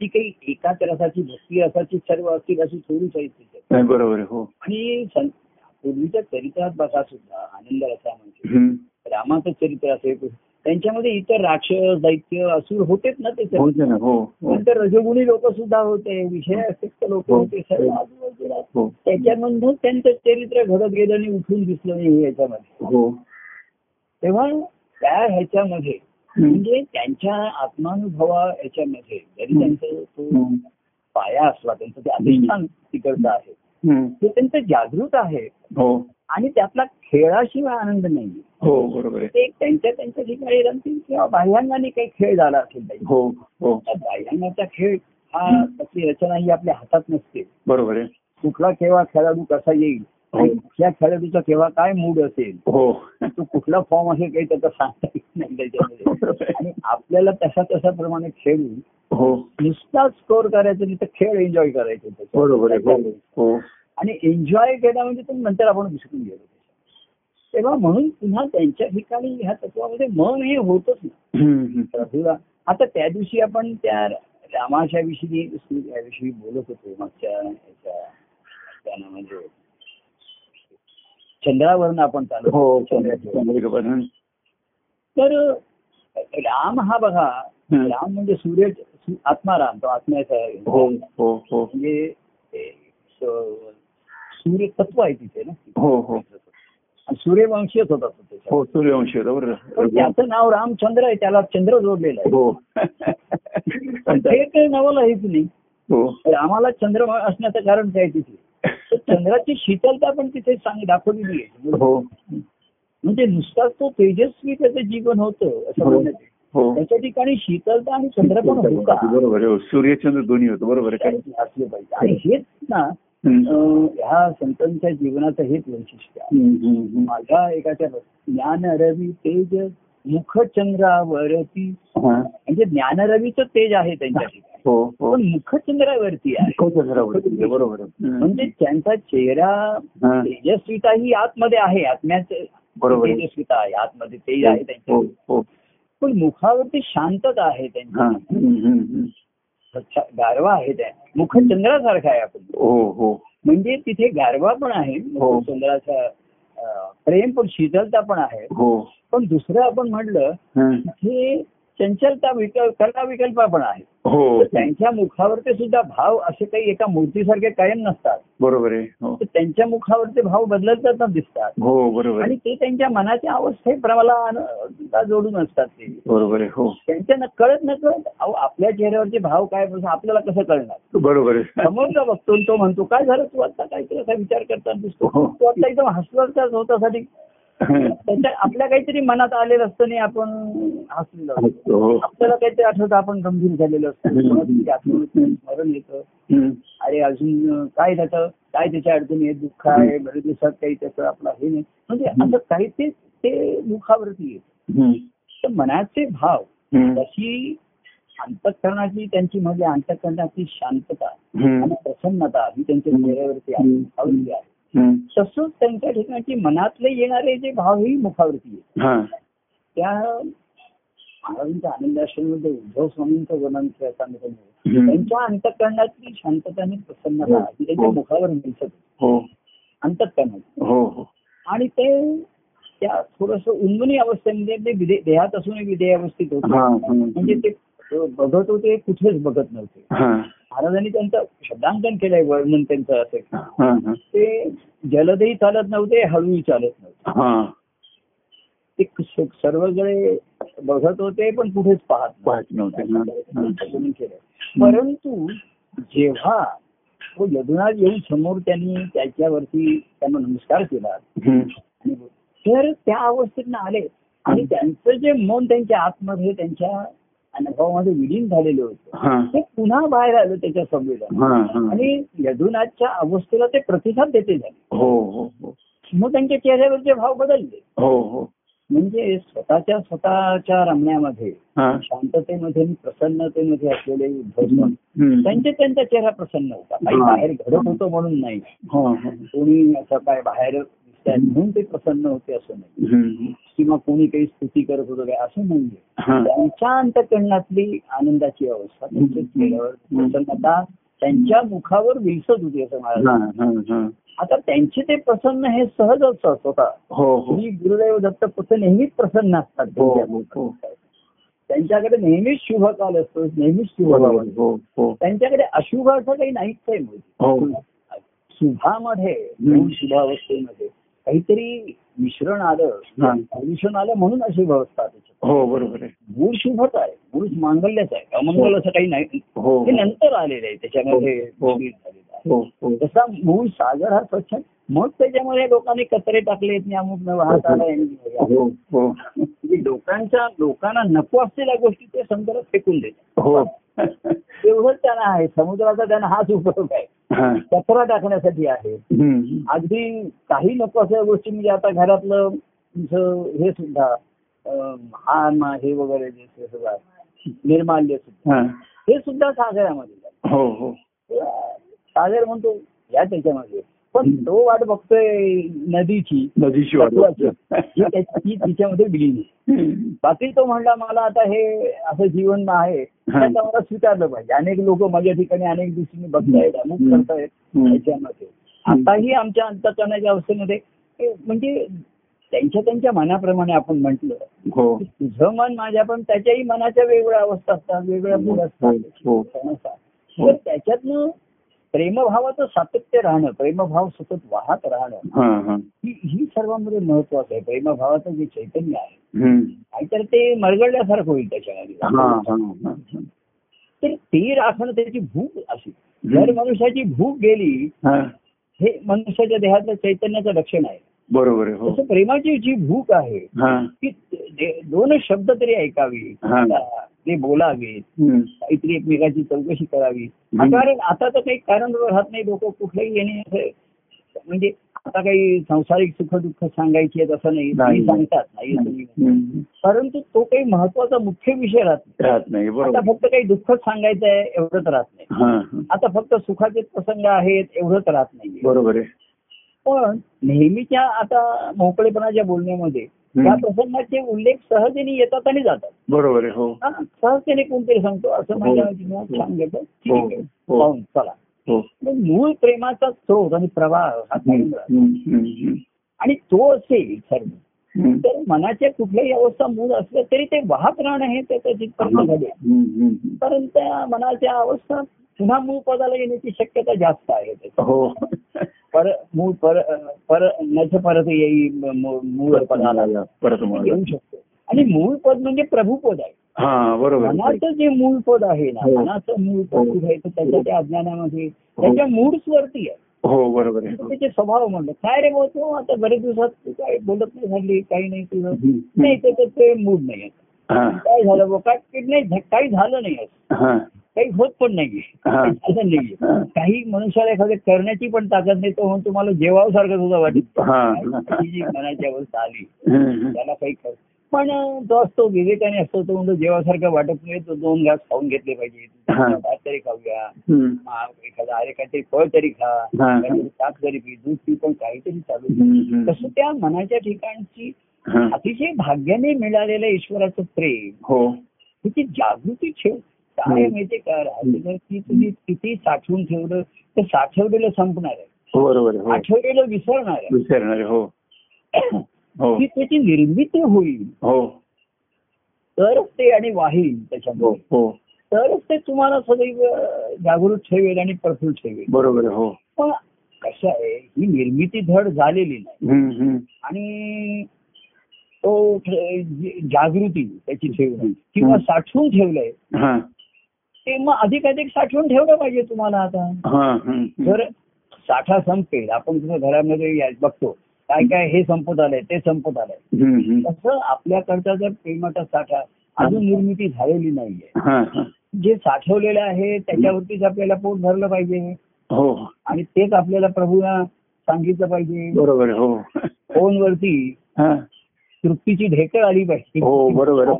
ती काही एकाच रसाची भक्ती रसाची सर्व असतील अशी थोडीच आहे तिथे बरोबर हो आणि पूर्वीच्या चरित्रात बघा सुद्धा आनंद रसा म्हणजे. रामाचं चरित्र असेल त्यांच्यामध्ये इतर राक्षस दैत्य असुर होतेच ना ते सर्व. होते ना हो हो नंतर रजगुणी लोक सुद्धा होते विषय असेल लोक हो. होते सर्व आजूबाजूला त्याच्यामधून त्यांचं चरित्र घडत गेलं आणि उठून दिसलं नाही याच्यामध्ये हो तेव्हा त्या ह्याच्यामध्ये. म्हणजे त्यांच्या आत्मानुभवा याच्यामध्ये जरी. त्यांचं तो. पाया असला त्यांचं ते अधिष्ठान तिकडचं आहे. ते त्यांचं जागृत आहे. हो. आणि त्यातला खेळाशिवाय आनंद नाही हो बरोबर ते त्यांच्या त्यांच्या ठिकाणी रंगतील किंवा बाह्यांगाने काही खेळ झाला असेल. हो हो. बाह्यांगाचा खेळ हा त्याची रचना ही आपल्या हातात नसते. बरोबर आहे. कुठला केव्हा खेळाडू कसा येईल आणि कुठल्या खेळाडूचा केव्हा काय मूड असेल हो. तो कुठला फॉर्म असेल काही त्याचा सांगता येत नाही त्याच्यामध्ये. आणि आपल्याला तशा तशा प्रमाणे खेळून हो. नुसता स्कोर करायचं नाही तर खेळ एन्जॉय करायचे. बरोबर हो हो. आणि एन्जॉय केला म्हणजे तो नंतर आपण विसरून गेलो. तेव्हा म्हणून पुन्हा त्यांच्या ठिकाणी ह्या तत्वामध्ये मन हे होतच ना. प्रभूला आता त्या दिवशी आपण त्या रामाच्या विषयी याविषयी बोलत होतो मागच्या याच्या त्यानं म्हणजे चंद्रावरून आपण चालू हो तर राम हा बघा. राम म्हणजे सूर्य आत्माराम तो आत्म्याचा. हो हो हो. म्हणजे सूर्य तत्व आहे तिथे ना? हो हो. आणि सूर्यवंशीयच होता तो. हो सूर्यवंशी होता बरोबर. त्याचं नाव रामचंद्र आहे त्याला चंद्र जोडलेलं आहे. हो. ते काही नावाला हेच नाही? हो. रामाला चंद्र असण्याचं कारण काय तिथे? चंद्राची शीतलता पण तिथे सांग दाखवलेली आहे हो म्हणजे नुसताच तो तेजस्वी त्याचं जीवन होतं असं हो. म्हणत आहे. हो त्याच्या ठिकाणी शीतलता आणि चंद्र पण होता बरोबर हो. सूर्यचंद्र दोन्ही होतं बरोबर असले पाहिजे आणि हेच ना ह्या संतांच्या जीवनाचं हेच वैशिष्ट्य आहे. माझ्या एकाच्या ज्ञान रवी तेज मुखचंद्रावरती. म्हणजे ज्ञानरवीचं तेज आहे त्यांच्या ठिकाणी पण मुखचंद्रावरती आहे. बरोबर हम्म. म्हणजे त्यांचा चेहरा तेजस्विता ही आतमध्ये आहे आत्म्याचं बरोबर. तेजस्विता आहे आतमध्ये तेज आहे त्यांच्या पण मुखावरती शांतता आहे हा. त्यांच्या हम्म, हम्म. अच्छा, गारवा आहे त्या. मुखचंद्रासारखा आहे आपण. म्हणजे तिथे गारवा पण आहे हो. प्रेम पण शीतलता पण आहे हो पण दुसरं आपण म्हणलं हम्म. चंचलता विकल्प कला विकल्प पण आहे. हो. त्यांच्या मुखावरती सुद्धा भाव असे काही एका मूर्तीसारखे कायम नसतात. बरोबर आहे. हो. त्यांच्या मुखावरचे भाव बदलताना दिसतात. हो बरोबर आणि ते त्यांच्या मनाच्या अवस्थेप्रमाणे जोडून असतात ते. बरोबर आहे हो. त्यांच्या कळत न कळत आपल्या चेहऱ्यावरचे भाव काय आपल्याला कसं कळणार? बरोबर समोरचा बघतो तो म्हणतो काय झालं? तू आता काहीतरी असा विचार करताना दिसतो. हो. तो आता एकदम हसवरचाच होतासाठी त्याच्या आपल्या काहीतरी मनात आलेलं असतं नाही आपण हसलेलो असतो. आपल्याला काहीतरी आठवतं आपण गंभीर झालेलं असतं. स्मरण येतं. अरे अजून काय त्याचं? काय त्याच्या अडचणी आहेत? दुःख आहे बरेच दिवसात काही त्याचं आपलं हे नाही. म्हणजे असं काही ते ते मुखावरती येत. तर मनाचे भाव. तशी अंतकरणाची त्यांची म्हणजे अंतकरणाची शांतता. आणि प्रसन्नता ही त्यांच्या. चेहऱ्यावरती आहे. मुखावरती. तसंच त्यांच्या ठिकाणची मनातले येणारे जे मुखावरती आहेत हा त्या महाराजांच्या आनंदाश्रममध्ये उद्धव स्वामींचं वर्णन हम्म. त्यांच्या अंतकरणातली शांतता आणि प्रसन्नता ही त्यांच्या हो. मुखावर दिसत. हो अंतकरणात आणि ते त्या थोडस उन्मनी अवस्थेमध्ये ते विधे देहात असूनही विधेय अवस्थित होते. म्हणजे तो बघत होते कुठेच बघत नव्हते. हा. महाराजांनी त्यांचं शब्दांकन केलंय वर्णन त्यांचं असं. हा हा ते जलदही चालत नव्हते हळूही चालत नव्हते. हा. ते सर्वकडे बघत होते पण कुठेच पाहत पाहत नव्हते केलं परंतु जेव्हा तो यदुनाथ येऊन समोर त्यांनी त्याच्यावरती त्यांना नमस्कार केला तर त्या अवस्थेतनं आले. आणि त्यांचं जे मन त्यांच्या आतमध्ये त्यांच्या अनुभवामध्ये विलीन झालेलं होतं. हा. ते पुन्हा बाहेर आलं त्याच्या संवेदन. हा आणि यदुनाथच्या अवस्थेला ते प्रतिसाद देते झाले. हो हो हो. मग त्यांच्या चेहऱ्यावरचे भाव बदलले. हो हो. म्हणजे स्वतःच्या स्वतःच्या रमण्यामध्ये शांततेमध्ये प्रसन्नतेमध्ये असलेले भजन हम्म. त्यांचे त्यांचा चेहरा प्रसन्न होता. काही. बाहेर घडत होतं म्हणून नाही. कोणी असं काय बाहेर दिसतंय म्हणून ते प्रसन्न होते असं नाही. किंवा कोणी काही स्तुती करत होतं काय असं नाहीये. त्यांच्या अंतकरणातली आनंदाची अवस्था त्यांच्या चेहऱ्यावर प्रसन्नता त्यांच्या मुखावर विलसत होती असं मला. आता त्यांचे ते प्रसन्न हे सहजच होता हो हो. गुरुदेव दत्तपुत्र नेहमीच प्रसन्न असतात हो हो त्यांच्याकडे नेहमीच शुभ काल असतो नेहमीच शुभ भाव असतो. हो त्यांच्याकडे अशुभ असं काही नाहीच आहे. हो. शुभामध्ये शुभावस्थेमध्ये. काहीतरी मिश्रण आलं हा. मिश्रण आलं म्हणून अशुभ अवस्था त्याच्यात. हो बरोबर आहे. मूळ शुभच आहे. मूळ मांगल्यच आहे. अमंगल असं काही नाही. हो हे नंतर आलेलं आहे. त्याच्यामध्ये हो. हो हो. तसा मूळ सागर हा स्वच्छ. मग त्याच्यामध्ये लोकांनी कचरे टाकलेत आणि अमुक न वाहत आला हो हो. म्हणजे लोकांच्या लोकांना नको असलेल्या गोष्टी ते समुद्रात फेकून देतात. हो. तेवढंच त्यांना आहे. समुद्राचा त्यांना हाच उपयोग आहे. हा. कचरा टाकण्यासाठी आहे. अगदी काही नको असलेल्या गोष्टी म्हणजे आता घरातलं तुमचं हे सुद्धा हान हे वगैरे जे सगळं आहे, निर्माल्य सुद्धा हा. सुद्धा सागरामध्ये. हो हो सागर म्हणतो या त्याच्यामध्ये पण तो वाट बघतोय नदीची नदीची तिच्यामध्ये विलीन. बाकी तो म्हणला मला आता हे असं जीवन आहे मला स्वीकारलं पाहिजे. अनेक लोक माझ्या ठिकाणी अनेक दृष्टीने बघतायत अमुक. करतायत. त्याच्यामध्ये. आताही आमच्या अंतकरणाच्या अवस्थेमध्ये म्हणजे त्यांच्या त्यांच्या मनाप्रमाणे आपण म्हटलं हो. तुझं मन माझ्या पण त्याच्याही मनाच्या वेगवेगळ्या अवस्था असतात वेगवेगळ्या मूड हो, असतात हो. त्याच्यातनं प्रेमभावाचं सातत्य राहणं प्रेमभाव सतत वाहत राहणं हा हा. सर्वांमध्ये महत्वाचं आहे. प्रेमभावाचं जे चैतन्य आहे. नाहीतर ते मरगळल्यासारखं होईल त्याच्यामध्ये. तर ते राखणं त्याची भूक अशी जर मनुष्याची भूक गेली हा. हे मनुष्याच्या देहातलं चैतन्याचं लक्षण आहे. बरोबर आहे हो. तसं प्रेमाची जी भूक आहे ती दोन शब्द तरी ऐकावी. हा. ते हम्म. काहीतरी एकमेकाची चौकशी करावी. कारण आता तर काही कारण राहत नाही लोक कुठल्याही येणे म्हणजे आता काही सांसारिक सुख दुःख सांगायची आहेत असं नाही सांगतात नाही. परंतु तो काही महत्त्वाचा मुख्य विषय राहत नाही आता फक्त काही दुःखच सांगायचं आहे एवढंच राहत नाही. आता फक्त सुखाचे प्रसंग आहेत एवढंच राहत नाही बरोबर आहे पण नेहमीच्या आता मोकळेपणाच्या बोलण्यामध्ये. त्या प्रसंगाचे उल्लेख सहजतेने येतात आणि जातात. बरोबर आहे हो. हा, सहजतेने कोणतरी सांगतो असं माझ्या जीवनात छान घेतो ठीक हो, आहे हो. पाहून चला. हो. मग मूळ प्रेमाचा स्रोत आणि प्रवाह हा. आणि तो असेल सर्व. तर मनाच्या कुठल्याही अवस्था मूळ असल्या तरी ते वाहत राहणं हे त्याचं हम्म. हम्म. कारण त्या मनाच्या अवस्था पुन्हा मूळ पदाला येण्याची शक्यता जास्त आहे त्याची. हो. पर मूळ पर पर नच परत येई मूळ मूळ पदाला परत येऊ शकतो. आणि मूळ पद म्हणजे प्रभुपद आहे. हा बरोबर. मनाचं जे मूळ पद आहे ना हो. मनाचं मूळ पद कुठे आहे तर त्याच्या त्या अज्ञानामध्ये. हो. त्याच्या मूड्स वरती आहे. हो बरोबर त्याचे स्वभाव म्हणलं. काय रे बोलतो आता बरेच दिवसात काय बोलत नाही झाली काही नाही तुझं. नाही त्याचं ते मूड नाही आहे. हा काय झालं बुवा? काय की नाही काही झालं नाही असं. हा काही होत पण नाहीये हा. काही झालं नाहीये हा. काही मनुष्याला एखाद्या करण्याची पण ताकद नाही तो म्हणून तुम्हाला जेवावं सारखं सुद्धा वाटत जी मनाची अवस्था आली. त्याला काही पण तो असतो विवेकाने असतो तो म्हणतो जेवासारखं वाटत नाही तो दोन घास खाऊन घेतले पाहिजे हा. भात तरी खाऊया एखादा अरे काहीतरी फळ तरी खा. काहीतरी ताक तरी पी दूध पी पण काहीतरी चालू. तसं त्या मनाच्या ठिकाणची. अतिशय भाग्याने मिळालेलं ईश्वराचं प्रेम. हो. त्याची जागृती ठेव. काय. माहितीये का? की तुम्ही किती साठवून ठेवलं ते साठवलेलं संपणार आहे. बरोबर आहे हो. आठवलेलं विसरणार आहे. विसरणारे हो. हो. की त्याची निर्मिती होईल. हो. तरच ते आणि वाहील हो त्याच्यामध्ये हो. तरच ते तुम्हाला सदैव जागृत ठेवेल आणि प्रफुल्ल ठेवेल. बरोबर हो. पण कसं आहे ही निर्मिती धड झालेली नाही. आणि तो जागृती त्याची ठेवणं किंवा साठवून ठेवलंय हा. ते मग अधिक अधिक साठवून ठेवलं पाहिजे तुम्हाला आता. हा जर साठा संपेल आपण तुझ्या घरामध्ये बघतो काय काय हे संपत आलंय ते संपत आलंय. तसं आपल्याकडचा जर प्रेमाचा साठा अजून निर्मिती झालेली नाहीये. जे साठवलेलं आहे त्याच्यावरतीच आपल्याला पोट भरलं पाहिजे. हो. आणि तेच आपल्याला प्रभूना सांगितलं पाहिजे. बरोबर हो. फोनवरती तृप्तीची ढेकळ आली पाहिजे. हो बरोबर.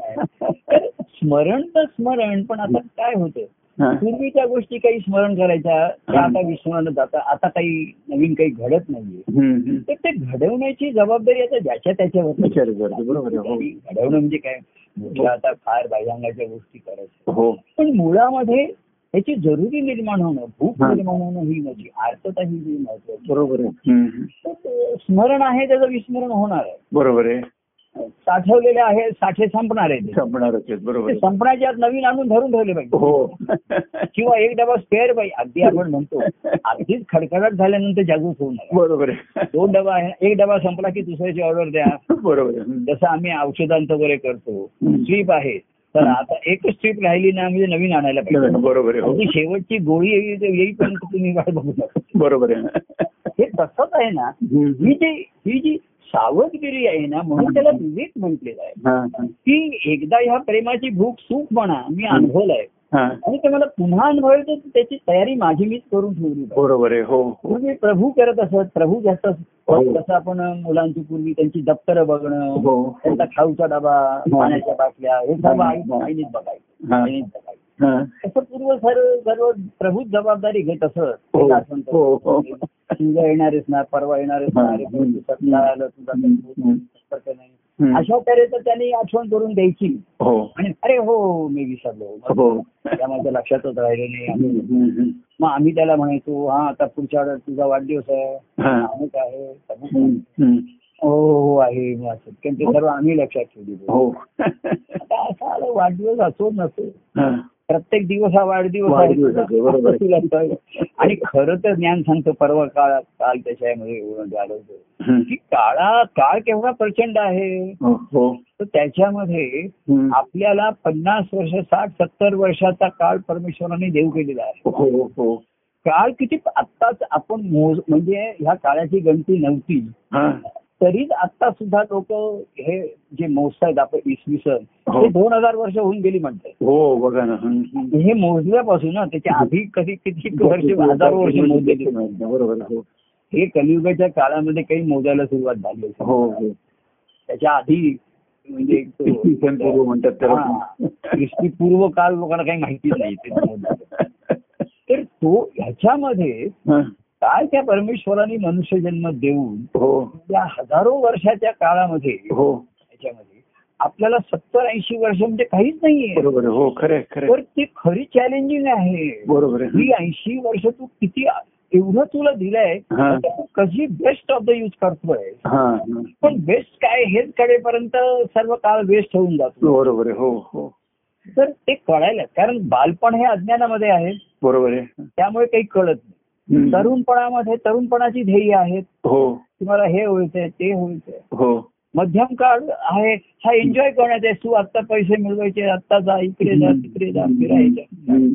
स्मरण तर स्मरण पण आता काय होतं हा. पूर्वीच्या गोष्टी काही स्मरण करायच्या त्या आता विस्मरण जाता आता काही नवीन काही घडत नाहीये. तर ते घडवण्याची जबाबदारी आता ज्याच्या त्याच्यावर हो. घडवणं म्हणजे काय? मोठ्या आता फार बाह्यांगाच्या गोष्टी करायच्या हो. पण मुळामध्ये त्याची जरुरी निर्माण होणं भूक. निर्माण होणं ही माझी आर्थता ही महत्वाची बरोबर आहे. स्मरण आहे त्याचं विस्मरण होणार आहे. बरोबर आहे. साठवलेले आहे साठे संपणार आहे ते. संपणारच आहेत बरोबर. संपण्याच्या आत नवीन आणून धरून ठेवले पाहिजे हो. किंवा एक डबा स्पेअर पाहिजे अगदी आपण म्हणतो. अगदीच खडखडाट झाल्यानंतर जागृत होऊ नये बरोबर दोन डबा आहे एक डबा संपला की दुसऱ्याची ऑर्डर द्या. बरोबर. जसं आम्ही औषधांचं वगैरे करतो. स्ट्रीप आहे. तर आता एकच स्ट्रीप राहिली ना म्हणजे नवीन आणायला पाहिजे. बरोबर हो. शेवटची गोळी येई- येईपर्यंत तुम्ही वाट बघू नका. बरोबर आहे. हे तसंच आहे ना. ही जी ही जी सावधगिरी आहे ना म्हणून त्याला विवेक म्हटलेला आहे. की एकदा ह्या प्रेमाची भूक सुख म्हणा मी अनुभवलंय. आणि ते मला पुन्हा अनुभवायचं तर त्याची तयारी माझी मीच करून ठेवली. बरोबर आहे हो. पूर्वी प्रभू करत असत प्रभू जास्त हो. जसं आपण मुलांची पूर्वी त्यांची दप्तरं बघणं हो. त्यांचा खाऊचा डबा पाण्याच्या बाटल्या हे सर्व आई. आईनेच बघायचं. बघायचं. तसं पूर्व सर्व सर्व प्रभूच जबाबदारी घेत असत. तुझ्या येणारेच ना परवा येणारेच ना. अशा तऱ्हेचं त्यांनी आठवण करून द्यायची. हो. आणि अरे हो मी विसरलो. हो. त्या माझ्या लक्षातच राहिलं नाही. मग आम्ही त्याला म्हणायचो हा आता पुढच्या आठवड्यात तुझा वाढदिवस आहे. हा. अमुक आहे. हो हो हो आहे असं. ते सर्व आम्ही लक्षात ठेवली. हो. आता असं आलं वाढदिवस असो नसो. प्रत्येक दिवस हा वाढदिवस. आणि खरं तर ज्ञान सांगतो परवा काळ काल त्याच्यामध्ये झालं होतं. की काळा काळ केवढा प्रचंड आहे हो हो तर त्याच्यामध्ये. आपल्याला पन्नास वर्ष साठ सत्तर वर्षाचा काळ परमेश्वराने देऊ केलेला आहे हो काळ किती आत्ताच आपण मोज म्हणजे ह्या काळाची गणती नव्हती. तरीच आता सुद्धा लोक हे जे मोजतायत आपण इसवी सन हो. ते दोन हजार वर्ष होऊन गेली म्हणतात हो बघा ना. हे मोजल्यापासून ना त्याच्या आधी कधी किती वर्ष हजारो वर्ष मोजलेली बरोबर. हो हे कलियुगाच्या काळामध्ये काही मोजायला सुरुवात झाली. हो हो त्याच्या आधी म्हणजे पूर्व म्हणतात. हा. ख्रिस्ती पूर्व काळ लोकांना काही माहितीच नाही. तर तो ह्याच्यामध्ये हा. काय त्या परमेश्वराने मनुष्य जन्म देऊन हो. या हजारो वर्षाच्या काळामध्ये हो. ह्याच्यामध्ये आपल्याला सत्तर ऐंशी वर्ष म्हणजे काहीच नाहीये. बरोबर. हो खरं खरं तर. ती खरी चॅलेंजिंग आहे. बरोबर ही ऐंशी वर्ष तू किती एवढं तुला दिलंय कशी बेस्ट ऑफ द यूज करतोय. पण बेस्ट काय? हेच कळेपर्यंत सर्व काळ वेस्ट होऊन जातो. बरोबर हो हो. तर ते कळायला कारण बालपण हे अज्ञानामध्ये आहे. बरोबर आहे. त्यामुळे काही कळत नाही. तरुणपणामध्ये तरुणपणाची ध्येय आहेत. हो. तुम्हाला हे व्हायचंय ते व्हायचंय. हो. मध्यम काळ आहे हा एन्जॉय करण्याचा आहे. तू आता पैसे मिळवायचे आता जा इकडे जा तिकडे जा फिरायचं.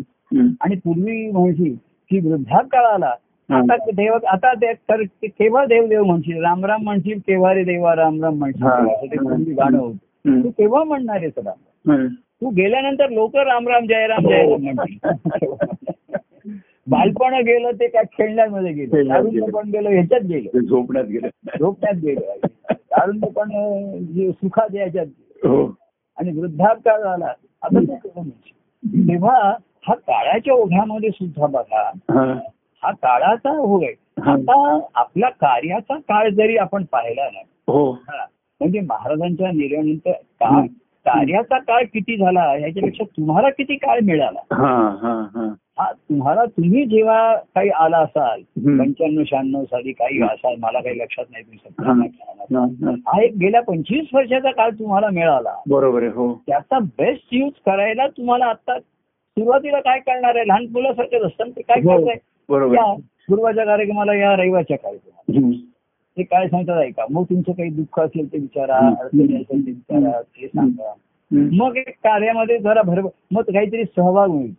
आणि पूर्वी म्हणशील की वृद्धा काळाला हा. आता देव आता तर केव्हा देव देव म्हणशील. राम राम म्हणशील केव्हा रे देवा राम राम म्हणशील. हा. गाणं होतं. तू केव्हा म्हणणार आहेस राम? हम्म. तू गेल्यानंतर लोक राम राम जय राम जय राम म्हणतील. बालपण गेलं ते काय खेळण्यामध्ये गेलं. गेलं. पण गेलं. ह्याच्यात गेलं. झोपण्यात गेलं. झोपण्यात गेलं. तारुण्य पण सुखात याच्यात. हो. आणि वृद्धापकाळ झाला. आता ते. तेव्हा हा काळाच्या ओघामध्ये सुद्धा बघा हा. काळाचा होय. आता आपल्या कार्याचा काळ जरी आपण पाहिला ना हो. म्हणजे महाराजांच्या निर्णयानंतर काळ कार्याचा काळ किती झाला ह्याच्यापेक्षा तुम्हाला किती काळ मिळाला? तुम्हाला तुम्ही जेव्हा काही आला असाल. पंच्याण्णव शहाण्णव साली काही असाल मला काही लक्षात नाही तुम्ही हा. एक गेल्या पंचवीस वर्षाचा काळ तुम्हाला मिळाला बरोबर आहे हो त्याचा बेस्ट यूज करायला तुम्हाला आता सुरुवातीला काय करणार आहे लहान मुलासारखेच असतात ते काय हो. करताय बरोबर या गुरुवाच्या कार्यक्रमाला या रविवारच्या कार्यक्रमाला हम्म. ते काय सांगतात ऐका मग तुमचं काही दुःख असेल ते विचारा. अडचणी असेल ते विचारा ते सांगा. मग एक कार्यामध्ये जरा भर मग काहीतरी सहभाग होईल.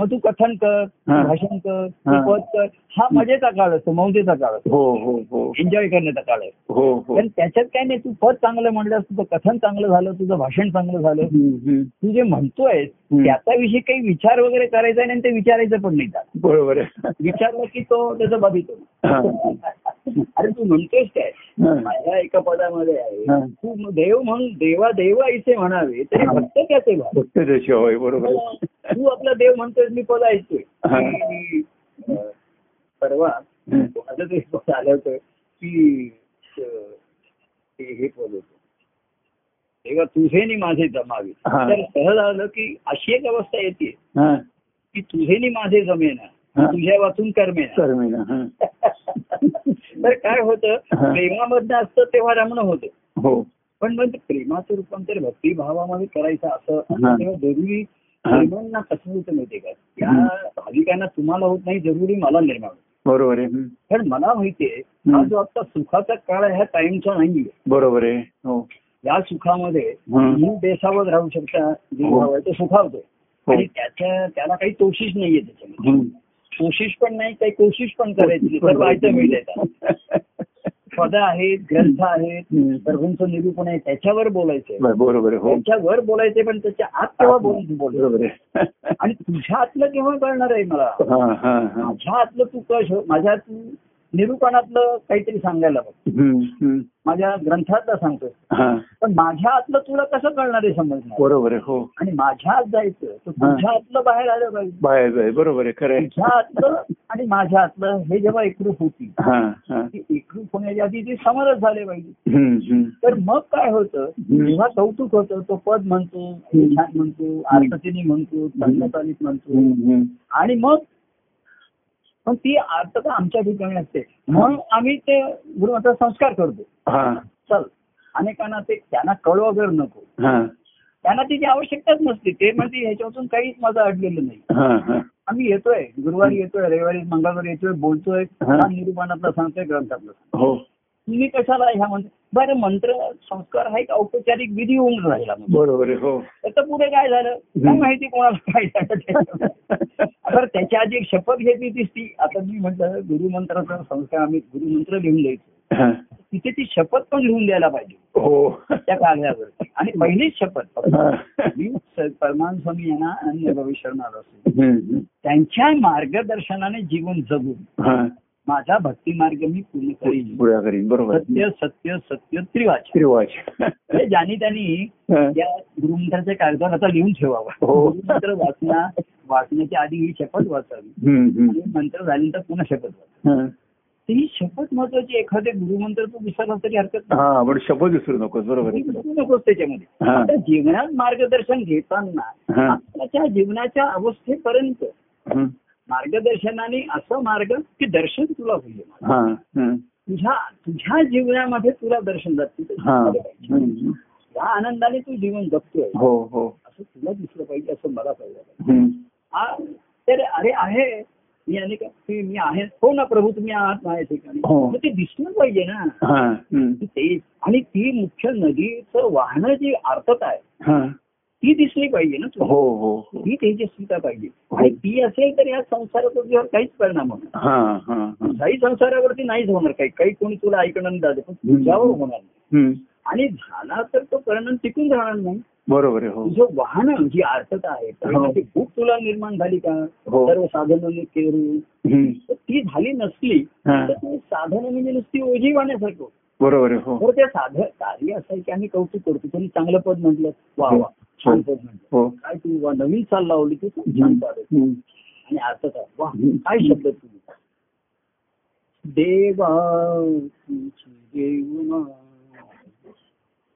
मग तू कथन कर हा. भाषण कर तू हा. पद कर. हा मजेचा काळ असतो मौजेचा काळ असतो. हो हो हो. एन्जॉय करण्याचा काळ असतो हो हो. पण त्याच्यात काय नाही तू पद चांगलं म्हणलं तुझं कथन चांगलं झालं तुझं भाषण चांगलं झालं. तू जे म्हणतोय हम्म. त्याच्याविषयी काही विचार वगैरे करायचा नाही ते विचारायचं पण नाही त्यात. बरोबर विचारलं की तो त्याचं बाधित. होतो अरे तू म्हणतोयस काय. माझ्या एका पदामध्ये. आहे तू देव म्हणून देवा देवा इथे म्हणावे तरी. भक्त त्याचे फक्त त्याची होय बरोबर. तू आपला देव म्हणतोय मी पद ऐकतोय परवा. माझं ते आलं होतं की हे पद होतं तेव्हा तुझे नि माझे जमावे. तर सहज आलं की अशी एक अवस्था येते हा. की तुझे नि माझे जमेना. तुझ्या वाचून कर्मेना. तर काय होतं. प्रेमामधनं असतं तेव्हा रमणं होतं हो पण मग प्रेमाचं रूपांतर भक्तिभावामध्ये करायचं असं. तेव्हा जरुरी. प्रेमांना कसं होतं माहितीये का त्या भाविकांना तुम्हाला होत नाही जरुरी मला निर्माण. बरोबर आहे. कारण मला माहितीये. हा जो आता सुखाचा काळ आहे ह्या टाइमचा नाहीये बरोबर आहे हो या सुखामध्ये. तुम्ही बेसावध राहू शकता जे हो. तो सुखावतोय हो. आणि त्याच्या त्याला काही कोशिश नाहीये त्याच्यामध्ये. कोशिश पण नाही काही कोशिश पण करायची नाही. सर्व आयतं मिळत पद आहेत ग्रंथ आहेत. प्रभूंचं निरूपण आहे त्याच्यावर बोलायचंय बर- बरोबर हो त्याच्यावर बोलायचंय पण त्याच्या आत केव्हा बोलून बोल बरोबर आहे आणि तुझ्या आतलं केव्हा कळणार आहे मला माझ्या आतलं तू कश माझ्या निरूपणातलं काहीतरी सांगायला बघ. माझ्या ग्रंथातलं सांगतोय. हा. पण माझ्या आतलं तुला कसं कळणार आहे समजणार बरोबर आहे हो. आणि माझ्या आत जायचं तर तुझ्या आतलं बाहेर आलं पाहिजे. बाहेर आहे बरोबर आहे खरं तुझ्या आतलं आणि माझ्या आतलं हे जेव्हा एकरूप होती एकरूप होण्याच्या आधी ते समरस झाले पाहिजे. तर मग काय होतं जेव्हा कौतुक होतं तो पद म्हणतो छान म्हणतो आर्थतेने म्हणतो चालीत म्हणतो. आणि मग पण ती आर्थता आमच्या ठिकाणी असते. म्हणून आम्ही ते गुरुमाता संस्कार करतो. हा. चल. अनेकांना ते त्यांना कळव वगैरे नको. हा. त्यांना तिची आवश्यकताच नसते. ते म्हणजे ह्याच्यापासून काहीच माझं अडलेलं नाही. हा हा. आम्ही येतोय. गुरुवारी येतोय रविवारी मंगळवारी येतोय बोलतोय. निरूपणातलं सांगतोय ग्रंथातलं. हो. तुम्ही कशाला ह्या मंत्र बरं मंत्र संस्कार हा एक औपचारिक विधी होऊन राहिला मग बरोबर हो. त्याचं पुढे काय झालं? काय माहिती कोणाला काय झालं. बरं त्याच्या आधी एक शपथ घेतली तीच ती. आता मी म्हटलं गुरुमंत्राचा संस्कार आम्ही गुरुमंत्र लिहून द्यायचो. तिथे ती शपथ पण लिहून द्यायला पाहिजे. हो. त्या कागदावर. आणि पहिलीच शपथ. मी परमान स्वामी यांना अन्य हम्म, त्यांच्या मार्गदर्शनाने जीवन जगून. माझा भक्ती मार्ग मी पूर्ण करीन पुढ्या करीन बरोबर सत्य सत्य सत्य त्रिवाच त्रिवाच म्हणजे ज्यानी त्यांनी हा. या गुरुमंत्राच्या कागदावर आता लिहून ठेवावा हो. गुरुमंत्र वाचना वाचण्याच्या आधी ही शपथ वाचावी मंत्र झाल्यानंतर पुन्हा शपथ वाचावी हा. शपथ महत्वाची एखादे गुरुमंत्र तू विसरला तरी हरकत नाही हा शपथ विसरू नकोस बरोबर विसरू नकोस त्याच्यामध्ये. आता जीवनात मार्गदर्शन घेताना. आपल्याच्या जीवनाच्या अवस्थेपर्यंत. मार्गदर्शनाने असं मार्ग की दर्शन तुला होईल. हा. तुझ्या तुझ्या जीवनामध्ये तुला दर्शन जात हा. या आनंदाने तू जीवन जगतोय. हो हो. असं तुला दिसलं पाहिजे असं मला पाहिजे. तर अरे आहे. मी आणि का की मी आहे. हो ना प्रभू तुम्ही आहात माझ्या ठिकाणी. हो. ते दिसलं पाहिजे ना. हा ते आणि ती मुख्य नदीचं वाहनं जी आर्तता आहे ती दिसली पाहिजे ना हो हो हो. ती तेजस्विता पाहिजे. आणि ती असेल तर या संसाराचा तुझ्यावर काहीच परिणाम होणार हा हा हा. काही संसारावरती नाहीच होणार काही काही कोणी तुला ऐकणार नाही दादा पण तुझ्यावर होणार नाही. आणि झाला तर तो परिणाम टिकून राहणार नाही. बरोबर आहे हो. तुझं वाहन जी आर्थता आहे. परिणामाची भूक तुला निर्माण झाली का? हो. सर्व साधनांनी केरू ती झाली नसली हा. तर ते साधन म्हणजे नुसती ओझी वाहण्यासारखं बरोबर आहे हो. तर ते साधन कार्य असं आहे की आम्ही कौतुक करतो. त्यांनी चांगलं पद म्हटलं वा वा छान पद म्हटलं. हो. काय तू वा नवीन चाल लावली तू खूप छान पद. आणि अर्थता वा काय शब्द तुम्ही? देवा देवना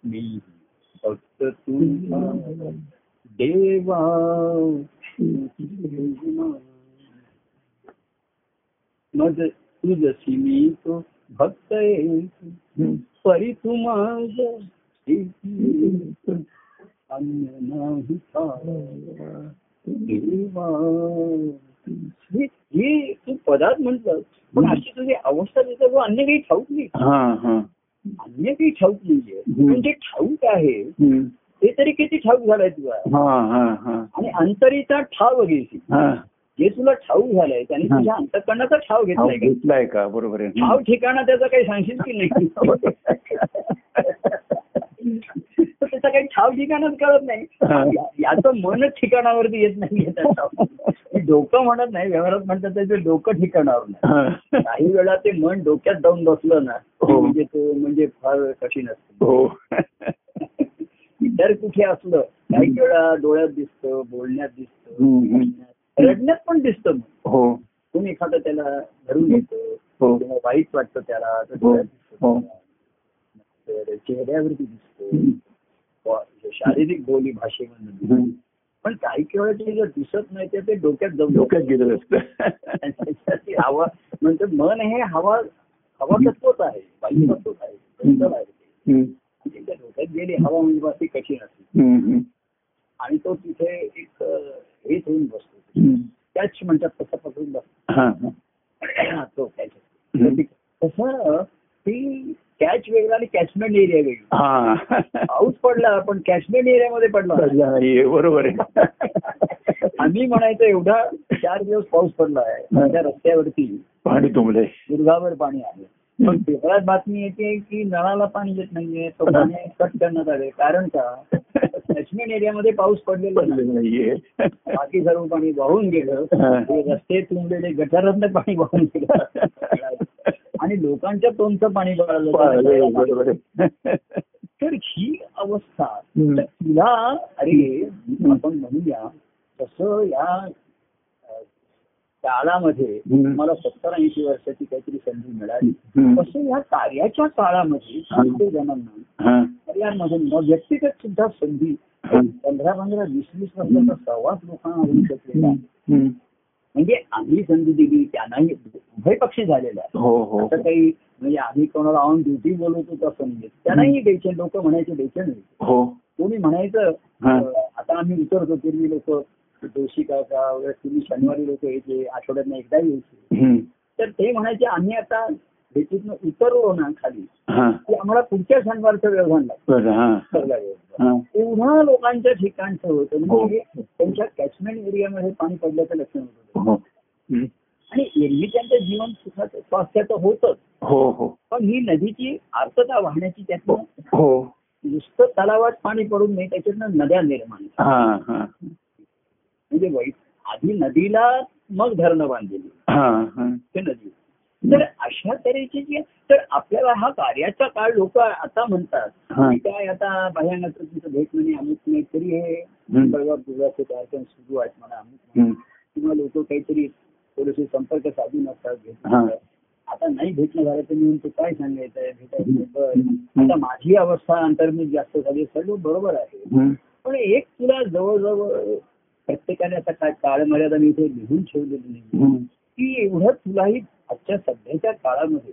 मी फक्त तुझा देवा मग तू जशी मी तो भक्त. परी तू माझ अन्य नाही का. देवा. ही तू पदात म्हटलं पण अशी तुझी अवस्था तिथं तू अन्य काही ठाऊक नाही हा हा अन्य काही ठाऊक नाहीये हम्म. पण जे ठाऊक आहे. ते तरी किती ठाऊक झालाय तुला हा हा हा आणि अंतरीचा ठाव घेशी हा जे तुला ठाऊक झालंय त्याने हा. तुझ्या अंतकरणाचा ठाव घेतलाय का घेतलाय का बरोबर आहे ठाव ठिकाणा त्याचा काही सांगशील की नाही तर त्याचा काही ठाव ठिकाणच कळत नाही हा. याचं मनच ठिकाणावरती येत नाही डोकं म्हणत नाही व्यवहारात म्हणतात त्याचं डोकं ठिकाणावर नाही हा. काही वेळा ते मन डोक्यात जाऊन बसलं ना हो. म्हणजे तो म्हणजे फार कठीण असतं हो इतर कुठे असलं काही वेळा डोळ्यात दिसतं बोलण्यात दिसतं. रडण्यात पण दिसतं. हो. कोणी एखादं त्याला धरून घेतं हो. किंवा वाईट वाटतं त्याला तर हो. हो. चेहऱ्यावरती दिसतं. शारीरिक बोली. हम्म. पण काही काही वेळा ते जर दिसत नाही तर ते डोक्यात जाऊन डोक्यात गेलेलं असतं. हवा म्हणजे मन हे हवा हवा तत्वच आहे. वायू तत्वच आहे. डोक्यात गेली हवा म्हणजे कठीण असते. आणि तो तिथे एक हेच होऊन बसतो. कॅच म्हणतात तसं पकडून बसतो. तो कॅच. तसं ती कॅच वेगळा आणि कॅचमेंट एरिया वेगळा. हा. पाऊस पडला पण कॅचमेंट एरियामध्ये पडला. बरोबर आहे. आम्ही म्हणायचं एवढा चार दिवस पाऊस पडला आहे. त्या रस्त्यावरती पाणी तुंबले दुर्गावर पाणी आहे. पण पेपरात बातमी येते की नळाला पाणी येत नाहीये तो पाणी कट करण्यात आले. कारण का? कॅचमेंट एरियामध्ये पाऊस पडलेला नाही. पडले नाहीये. बाकी सर्व पाणी वाहून गेलं. रस्ते तुंबलेले गटारातनं पाणी वाहून गेलं. आणि लोकांच्या तोंडचं पाणी आहे. तर ही अवस्था. तुला अरे आपण म्हणूया तसं या काळामध्ये. मला सत्तर ऐंशी वर्षाची काहीतरी संधी मिळाली. तसं या कार्याच्या काळामध्ये जणांना हा. कार्यामधून मग व्यक्तिगत सुद्धा संधी हा. पंधरा पंधरा वीस वीस वर्षाचा सहवास लोकांना होऊ शकलेला. म्हणजे आम्ही संधी दिली त्यांनाही उभय पक्षी झालेला आहे हो हो असं काही म्हणजे आम्ही कोणाला ऑन ड्युटी बोलवतो तसं नाही त्यांनाही द्यायचे लोक म्हणायचे हो कोणी म्हणायचं हा. आता आम्ही उतरतो पूर्वी लोक जोशी वगैरे तुम्ही शनिवारी लोक यायचे आठवड्यात एकदा यायचे. तर ते म्हणायचे आम्ही आता भेटीतनं उतरलो ना खाली. की आम्हाला पुढच्या शनिवारचं व्यवधान लागतं एवढा लोकांच्या ठिकाणचं होतं हो. म्हणजे त्यांच्या कॅचमेंट एरियामध्ये पाणी पडल्याचं लक्षण होतं. हो. आणि एरवी त्यांचं जीवन सुखाचं स्वास्थ्याचं होतच. हो हो. पण ही नदीची आर्तता वाहण्याची त्यातनं हो. नुसतं तलावात पाणी पडून नाही त्याच्यातनं नद्या निर्माण म्हणजे वै आधी नदीला मग धरणं बांधलेली हा हा ते नदी तर अशा तऱ्हेची जी तर आपल्याला हा कार्याचा काळ लोक आता म्हणतात. की काय आता तुमचं भेट म्हणे अमुक नाही तरी हे दुर्गाचे कार्यक्रम सुरू आहेत म्हणा अमुक. किंवा लोक काहीतरी थोडेसे संपर्क साधून असतात. आता नाही भेटणं झालं तर मी म्हणतो काय सांगायचंय भेटायचं बरं. हम्म. आता माझी अवस्था अंतर्मित जास्त झाली सर्व बरोबर आहे. पण एक तुला जवळजवळ प्रत्येकाने आता काय काळ मर्यादा मी इथे लिहून ठेवलेली नाही. की एवढं तुलाही आजच्या सध्याच्या काळामध्ये.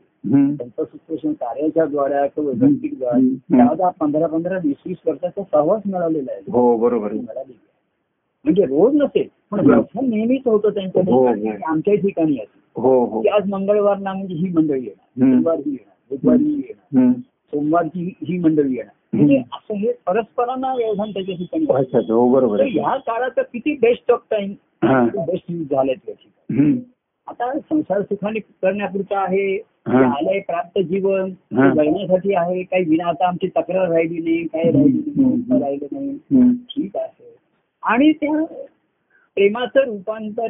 संत सुप्रेषण कार्याच्या द्वारा किंवा वैयक्तिक द्वारा दहा पंधरा पंधरा वीस वीस वर्षाचा सहवास मिळालेला आहे हो बरोबर आहे मिळालेली आहे. म्हणजे रोज नसेल पण. व्यवसाय नेहमीच होतं त्यांच्या हो, ठिकाणी हो. आणि आमच्या ठिकाणी असते हो आज मंगळवारला म्हणजे ही मंडळी येणार. बुधवारी ही येणार बुधवारी येणार. सोमवारची ही मंडळी येणार म्हणजे असं हे परस्परांना व्यवधान त्याच्या ठिकाणी. हो बरोबर ह्या काळाचं किती बेस्ट ऑफ टाइम हा. बेस्ट यूज झालंय त्या ठिकाणी हम्म. आता संसार सुखाने करण्यापुरता आहे आलंय प्राप्त जीवन जगण्यासाठी आहे काही विना आता आमची तक्रार राहिली नाही काय राहिली राहिलं नाही. ठीक आहे. आणि त्या प्रेमाचं रूपांतर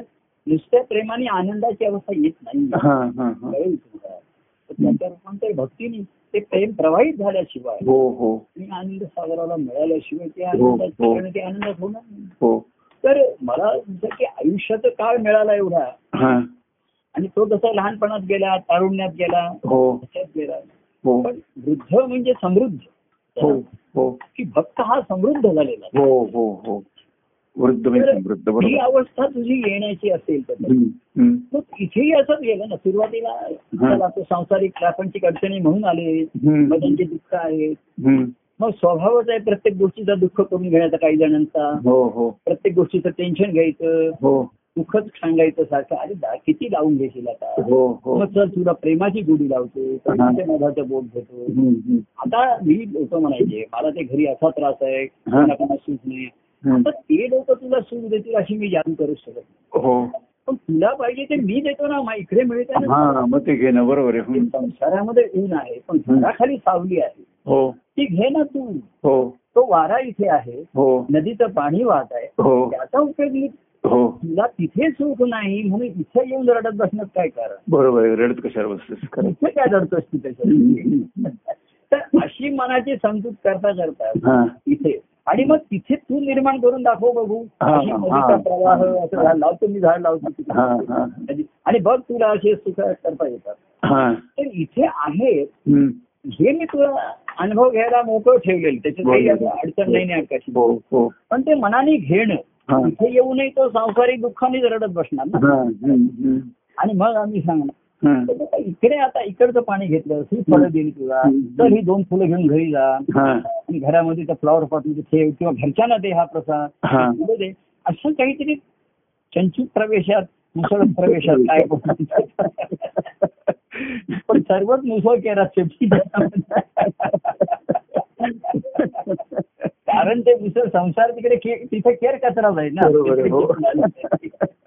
नुसत्या प्रेमाने आनंदाची अवस्था येत नाही. त्याचं रूपांतर भक्तीने ते प्रेम प्रवाहित झाल्याशिवाय हो हो. आनंद सागराला मिळाल्याशिवाय ते हो, आनंदात हो. ते आनंदात होणार नाही. हो. तर मला की आयुष्याचा काळ मिळाला एवढा हा. आणि तो जसा लहानपणात गेला तारुण्यात गेला हो. गेला. पण वृद्ध म्हणजे समृद्ध. हो हो. की भक्त हा समृद्ध झालेला. हो हो हो. वृद्ध वृद्ध ही अवस्था तुझी येण्याची असेल तर. मग इथेही असंच गेलं ना सुरुवातीला सांसारिक प्रापंचिक अडचणी म्हणून आले. त्यांचे दुःख आहेत. मग स्वभावच आहे प्रत्येक गोष्टीचा दुःख करून घेण्याचा काही जणांचा. हो हो. प्रत्येक गोष्टीचं टेन्शन घ्यायचं. हो. दुःखच सांगायचं सारखं. अरे किती लावून घेशील आता? हो हो. मग चल तुला प्रेमाची गोडी लावतो. मधाचं बोट घेतो. आता मी लोक म्हणायचे मला ते घरी असा त्रास आहे. सुख नाही. आता ते लोक तुला सुख देतील अशी मी जादू करू शकत नाही. हो. पण तुला पाहिजे ते मी देतो ना इकडे मिळते ना. हा मग ते घेणं बरोबर आहे. संसारामध्ये ऊन आहे पण घराखाली सावली आहे. हो. ती घे ना तू. हो. तो वारा इथे आहे. हो. नदीचं पाणी वाहत आहे. हो. त्याचा उपयोग हो. तुला तिथे सुख नाही म्हणून इथे येऊन रडत बसण्यात काय कारण? बरोबर आहे. रडत कशाला बसतेस? इथे काय रडतोस तू त्याच्यात तर अशी मनाची समजूत करता करता इथे आणि मग तिथे तू निर्माण करून दाखव बघू. नदीचा. प्रवाह असं झाड लावतो मी झाड लावतो. तिथे. आणि बघ तुला असे सुख करता येतात. हा. तर इथे आहे. हे मी तुला अनुभव घ्यायला मोकळं ठेवलेलं. त्याच्यात काही अडचण नाही नाही कशी हो हो. पण ते मनाने घेणं. हा. इथे येऊनही तो सांसारिक दुःखाने रडत बसणार ना. आणि मग आम्ही सांगणार. इकडे आता इकडचं पाणी घेतलं ही फळं दिली तुला. तर ही दोन फुलं घेऊन घरी जा. हा. आणि घरामध्ये त्या फ्लॉवर पॉटमध्ये ठेव किंवा घरच्यांना दे हा प्रसाद. दे. असं काहीतरी चंचूत प्रवेशात मुसळ प्रवेशात काय. पण सर्वच मुसळ केला शेवटी कारण ते मुसळ संसार तिकडे के- तिथे केर कचराच आहे ना.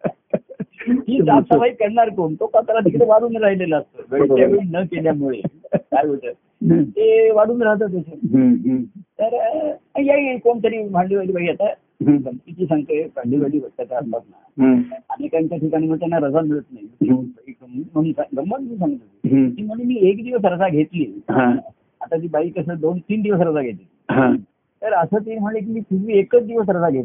ती साफसफाई करणार कोण? तो कचरा तिकडे वाढून राहिलेला असतो. वेळच्या वेळी न केल्यामुळे. काय होतं? ते वाढून राहतं. तर येईल कोणतरी भांडीवाली बाई आता. गमतीची सांगते भांडीवाली बसतात असतात ना. हम्म, अनेकांच्या ठिकाणी मग त्यांना रजा मिळत नाही. म्हणून गंमत मी सांगतो. ती म्हणे मी एक दिवस रजा घेतली. आता ती बाई कसं दोन तीन दिवस रजा घेते. हा. तर असं ती म्हणे की मी पूर्वी एकच दिवस रजा घेत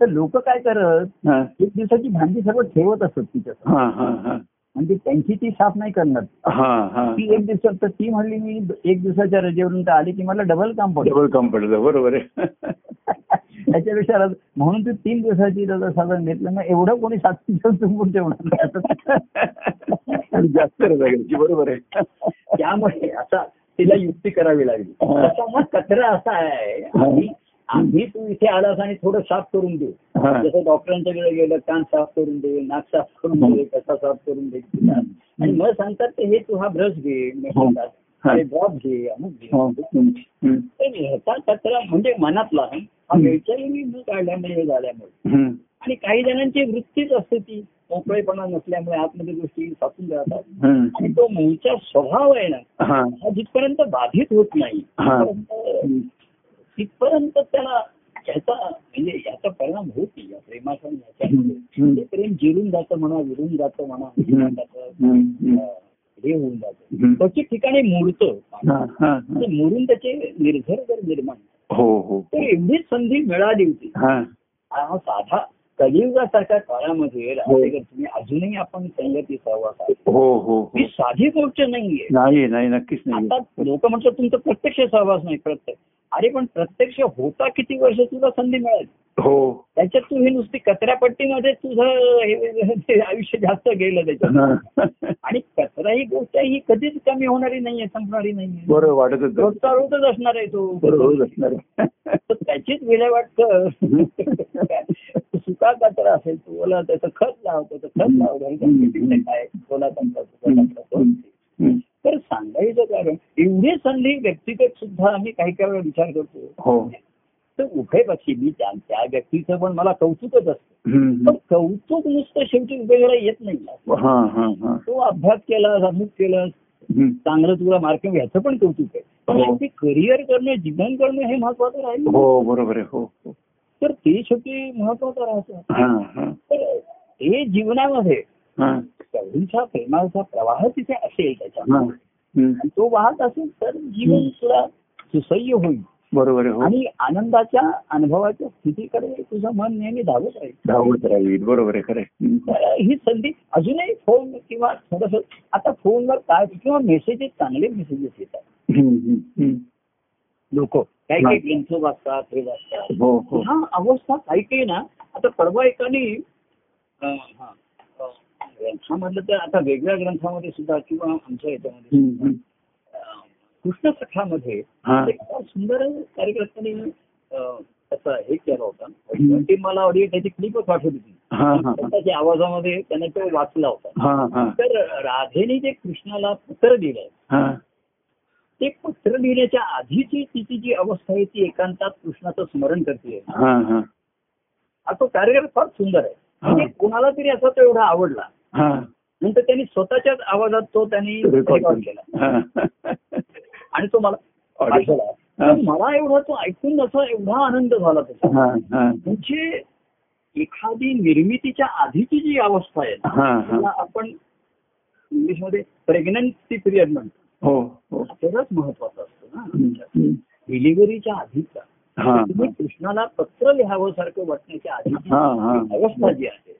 तर लोक काय करत एक दिवसाची भांडी सर्व ठेवत असत तिच्या हा हा हा. म्हणजे त्यांची ती साफ नाही करणार. हा हा. ती एक दिवसात तर ती म्हणली मी एक दिवसाच्या रजेवरून तर आली की मला डबल काम पडलं. डबल काम पडलं बरोबर आहे. त्याच्यापेक्षा म्हणून तू तीन दिवसाची रजा साधारण घेतलं. ना एवढं कोणी सात दिवस तुंबून ठेवणार जास्त रजा घ्यायची बरोबर आहे. त्यामुळे आता तिला युक्ती करावी लागली. त्याचा मग कचरा असा आहे आम्ही तू इथे आलास आणि थोडं साफ करून दे हा. जसं डॉक्टरांच्याकडे गेलं कान साफ करून दे नाक साफ करून दे कसा साफ करून दे आणि मग सांगतात ते हे तू हा ब्रश घे हा. हा. हे ड्रॉप घे अमुक हा. घे ह्याचा कचरा म्हणजे मनातला हा हम्म. वेळच्या वेळी न काढल्यामुळे हे झाल्यामुळे. आणि काही जणांची वृत्तीच असते ती मोकळेपणा नसल्यामुळे आतमध्ये गोष्टी साचून जातात. आणि तो मूळचा स्वभाव आहे ना हा हा जिथपर्यंत बाधित होत नाही हा. तिथपर्यंत त्याला याचा म्हणजे याचा परिणाम होत नाही या प्रेमाचा. ते प्रेम जिरून जातं म्हणा विरून जातं म्हणा हे होऊन जातं. त्याची ठिकाणी. म्हणजे मोडून त्याचे निर्भर जर निर्माण हो हो. तर एवढीच संधी मिळाली होती. हा. साधा कलियुगासारख्या काळामध्ये हो. तुम्ही अजूनही आपण संगती सहवास आहे हो हो ही. हो साधी गोष्ट नाहीये. नाही नाही नक्कीच नाही आता लोक म्हणतात तुमचं प्रत्यक्ष सहवास नाही प्रत्यक्ष. अरे पण प्रत्यक्ष होता किती वर्ष तुला संधी मिळाली? हो. त्याच्यात तू ही नुसती कचऱ्यापट्टीमध्ये तुझं आयुष्य जास्त गेलं त्याच्यात. आणि कचरा ही गोष्ट ही कधीच कमी होणारी नाहीये संपणारी नाहीये. बरोबर वाटत. रोजचा रोजच असणार आहे तो. बरोबर असणार त्याचीच विल्हेवाट कर सुका कचरा असेल तू ओला त्याचं खत लावतो खत लावतो. काय? ओला तो. तर सांगायचं कारण एवढी संधी व्यक्तिगत सुद्धा आम्ही काही काही वेळा विचार करतो. हो. तर उभे पक्षी मी त्या व्यक्तीचं पण मला कौतुकच असतं. पण कौतुक नुसतं शेवटी उपयोगाला येत नाही हा हा हा. तो अभ्यास केला अमुक केला. चांगलं तुला मार्क ह्याचं पण कौतुक आहे. पण हो. शेवटी करिअर करणं जीवन करणं हे महत्वाचं राहील. हो बरोबर आहे. हो हो. तर ते शेवटी महत्वाचं राहतं. हा हा. तर ते जीवनामध्ये कवींचा प्रेमाचा प्रवाह तिथे असेल त्याच्या तो वाहत असेल तर जीवन तुला सुसह्य होईल. बरोबर हो. आणि आनंदाच्या अनुभवाच्या स्थितीकडे तुझं मन नेहमी धावत राहील. धावत राहील. बरोबर आहे खरं ही संधी अजूनही फोन किंवा थोडस आता फोनवर काय किंवा मेसेजेस चांगले मेसेजेस येतात. लोक काही काही ग्रंथ वाचतात हे वाचतात. हो हो. हा अवस्था काही काही ना आता परवा एकाने ग्रंथामधलं तर आता वेगळ्या ग्रंथामध्ये सुद्धा किंवा आमच्या याच्यामध्ये कृष्ण सखामध्ये सुंदर कार्यकर्त्याने त्याचा हे केला होता. ती मला ऑडिओ त्याची क्लिपच पाठवली होती. त्याच्या आवाजामध्ये त्याने तो वाचला होता. तर राधेने जे कृष्णाला पत्र दिलंय ते पत्र लिहिण्याच्या आधीची तिची जी अवस्था आहे ती एकांतात कृष्णाचं स्मरण करते हा तो कार्यक्रम फार सुंदर आहे. म्हणजे कोणाला तरी असा तो एवढा आवडला. नंतर त्यांनी स्वतःच्याच आवाजात तो त्यांनी रेकॉर्ड केला. हा आणि तो मला मला एवढा तो ऐकून असा एवढा आनंद झाला त्याचा. हा हा. म्हणजे एखादी निर्मितीच्या आधीची जी अवस्था आहे ना, हा हा. त्याला आपण इंग्लिशमध्ये प्रेग्नन्सी पिरियड म्हणतो. हो हो. तेवढाच महत्वाचं असतं ना. डिलिव्हरीच्या आधीचा. हा तुम्ही कृष्णाला पत्र लिहावं सारखं वाटण्याच्या हा, हा. अवस्था जी आहे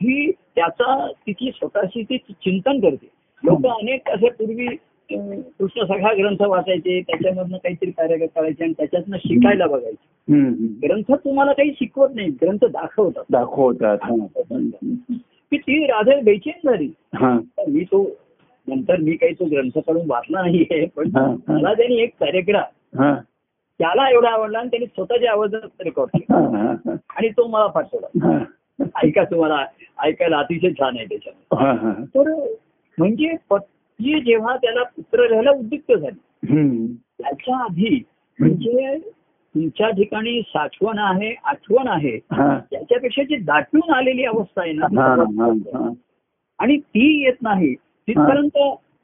हो त्याचा तिची स्वतःशी ती चिंतन करते लोक अनेक असे पूर्वी कृष्ण सखा ग्रंथ वाचायचे त्याच्यामधनं काहीतरी कार्य करायचे आणि त्याच्यातनं शिकायला बघायचे. ग्रंथ तुम्हाला काही शिकवत नाही ग्रंथ दाखवतात दाखवतात. की ती राधे बेचैन झाली मी तो नंतर मी काही तो ग्रंथ काढून वाचला नाहीये पण. मला त्यांनी एक हा त्याला एवढा आवडला आणि त्यांनी स्वतःच्या आवाजात रेकॉर्ड केला. आणि तो मला पाठवला. ऐका तुम्हाला ऐकायला अतिशय छान आहे त्याच्यात. तर म्हणजे पत्नी जेव्हा त्याला पुत्र लिहायला उद्युक्त झाली. त्याच्या आधी म्हणजे तुमच्या ठिकाणी साठवण आहे आठवण आहे. त्याच्यापेक्षा जी दाटून आलेली अवस्था आहे ना हा, हा. हा. आणि ती येत नाही. तिथपर्यंत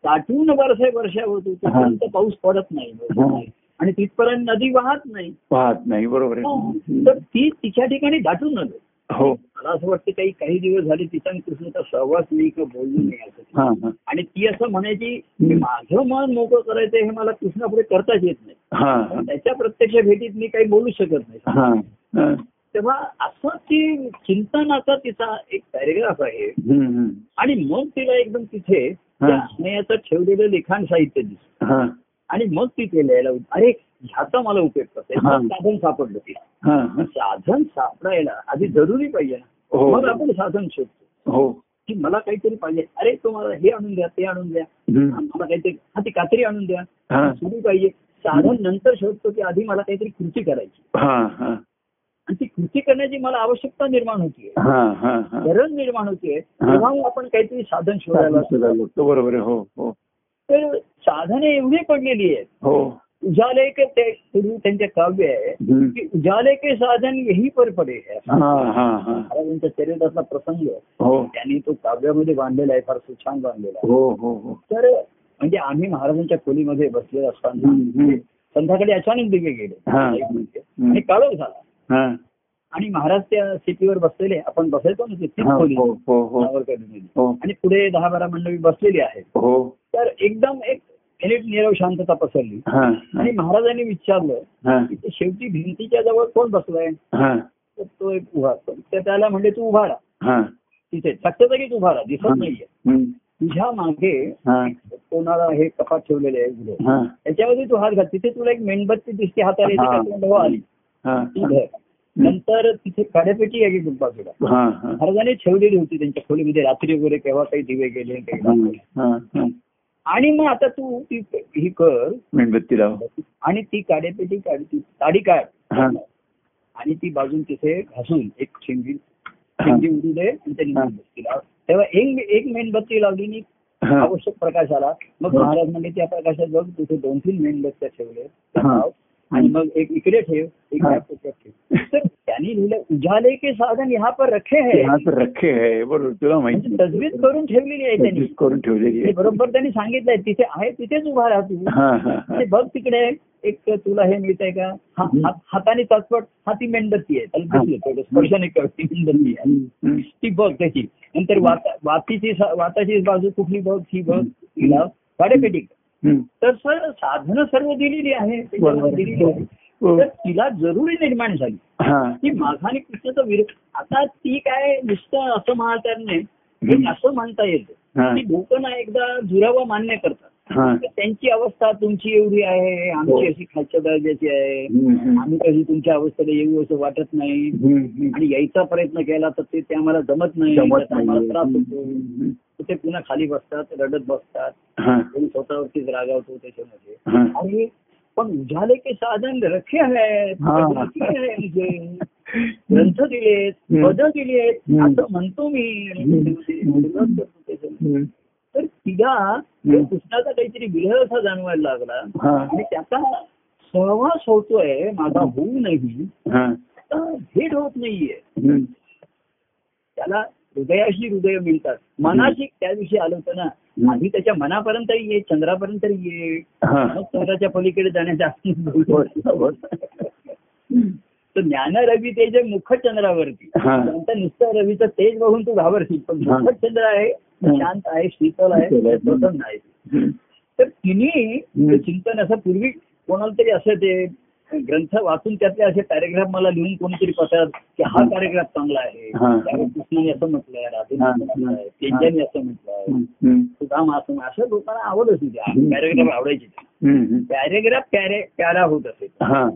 दाटून वर्ष वर्षा होतो तिथपर्यंत पाऊस पडत नाही. आणि तिथपर्यंत नदी वाहत नाही. पाहत नाही. बरोबर आहे. तर ती तिच्या ठिकाणी दाटून आलं. हो. मला असं वाटतं काही काही दिवस झाले तिचा कृष्णाचा सहवास नाही किंवा बोललो नाही असं. आणि ती असं म्हणायची की माझं मन मोकळं करायचं हे मला कृष्णापुढे करताच येत नाही. हा. त्याच्या प्रत्यक्ष भेटीत मी काही बोलू शकत नाही. तेव्हा असं ती चिंतनाचा तिचा एक पॅरेग्राफ आहे. आणि मग तिला एकदम तिथे ठेवलेलं लिखाण साहित्य दिसतं. आणि मग ती ते लिहायला अरे ह्याचा मला उपयोग करता येईल. मग साधन सापडलं हा. साधन सापडायला आधी जरुरी पाहिजे ना. हो. मग आपण साधन शोधतो. हो. की मला काहीतरी पाहिजे. अरे तुम्हाला हे आणून द्या ते आणून द्या. मला काहीतरी हा ती कात्री आणून द्या. हा. सुरू पाहिजे. साधन नंतर शोधतो की आधी मला काहीतरी कृती करायची. आणि ती कृती करण्याची मला आवश्यकता निर्माण होतीये. गरज निर्माण होतीये. तेव्हा आपण काहीतरी साधन शोधायला तो बरोबर हो हो. तर साधने एवढी पडलेली आहेत. हो. उजाले के ते पूर्वी त्यांचे काव्य आहे. की उजाले के साधन यही पर पडे है. हा हा हा. महाराजांच्या चरित्रातला प्रसंग हो. त्यांनी तो काव्यामध्ये बांधलेला आहे फार छान बांधलेला आहे. हो हो हो. तर म्हणजे आम्ही महाराजांच्या खोलीमध्ये बसलेलो असताना. संध्याकाळी अचानक दिवे गेले. हा. आणि काळोख झाला. आणि महाराज त्या सीटीवर बसलेले आपण बसायचो ना हा, हो हो आणि पुढे दहा बारा मंडळी बसलेली आहेत. हो. तर एकदम एक मिनिट निरव शांतता पसरली. हा आणि महाराजांनी विचारलं की ते शेवटी भिंतीच्या जवळ कोण बसलाय हा. तर तो एक उभा तर त्याला म्हणजे तू उभा राहा. हा. तिथे सत्य जागीच उभा राहा दिसत नाहीये. तुझ्या मागे हा. कोणाला हे कपाट ठेवलेले आहे त्याच्यामध्ये तू हात घाल. तिथे तुला एक मेणबत्ती दिसते हाताला आली. ती नंतर तिथे काड्यापेटी आहे बाजूला महाराजांनी ठेवलेली होती त्यांच्या खोलीमध्ये. रात्री वगैरे केव्हा काही दिवे गेले काही आणि मग आता तू ती ही कर. मेणबत्ती लाव. आणि ती काड्यापेटी काढ ती ताडी काढ. आणि ती बाजून तिथे घासून एक शेंगी शेंगी उडू दे आणि त्याने. मेणबत्ती लाव. तेव्हा एक एक मेणबत्ती लावली आणि आवश्यक प्रकाश आला मग. महाराज म्हणजे त्या प्रकाशात बघ तिथे दोन तीन मेणबत्त्या ठेवले. आणि मग एक इकडे ठेव एक हा. ठेव. तर त्यांनी लिहिलं उजाले के साधन ह्या पर रखे है. रखे आहे बरोबर तुला म्हणजे माहिती तजवीज करून ठेवलेली आहे त्यांनी. करून ठेवलेली आहे. बरोबर त्यांनी सांगितलंय तिथे आहे तिथेच उभा राहा तू हा हा हा. आणि बघ तिकडे एक तुला हे मिळतंय का? हा- हात- हाताने तत्पट हा ती मेणबत्ती आहे. त्याला दिसलं तेवढं स्पर्शाने कळ ती मेणबत्ती आहे. ती बघ त्याची. नंतर वाता- वातीची वाताची बाजू कुठली बघ ही बघ तिला हम्म. तर सर साधनं सर्व दिलेली आहे दिलेली आहे. हो. तर तिला जरुरी निर्माण झाली हा की माझा आणि कृष्णाचा विरोध आता ती काय नुसतं असं हे हम्म. असं म्हणता येतं हा. की लोक ना एकदा दुरावा मान्य करतात हा त्यांची अवस्था तुमची एवढी आहे हो. आमची अशी खालच्या दर्जाची आहे. आम्ही कधी तुमच्या अवस्थेला येऊ असं वाटत नाही. आणि यायचा प्रयत्न केला तर ते आम्हाला जमत नाही आम्हाला त्रास होतो ते पुन्हा खाली बसतात रडत बसतात. कोणी स्वतःवरतीच रागावतो त्याच्यामध्ये. आणि पण उजाले के साधन रखे आहेत. म्हणजे. ग्रंथ दिलेत. पद दिलेत. हम्म. असं म्हणतो मी. तर तिला. कृष्णाचा काहीतरी विरह असा जाणवायला लागला. आणि त्याचा सहवास होतोय माझा होऊ नाही हा. भेट होत नाहीये. त्याला हृदयाशी हृदय मिळतात मनाशी त्या दिवशी आलं होतं ना. आधी त्याच्या मनापर्यंत ये चंद्रापर्यंत ये. मग चंद्राच्या पलीकडे जाण्याचा. तर ज्ञान रवी ते जे मुख चंद्रावरती. नंतर नुसतं रवीचं तेज बघून तू घाबरशील पण. मुख चंद्र आहे. शांत आहे शीतल आहे आहे. प्रसन्न आहे हम्म, तर तिने चिंतन असं पूर्वी कोणाला तरी असं ते ग्रंथ वाचून त्यातले असे पॅरेग्राफ मला लिहून कोणीतरी पत्रात की हा पॅरेग्राफ चांगला आहे. कृष्णाने असं म्हटलंय राधेने. असं म्हटलंय सुदाम असं असं लोकांना आवडत होती. पॅरेग्राफ आवडायचे. पॅरेग्राफ पॅरे प्यारा होत असे हा.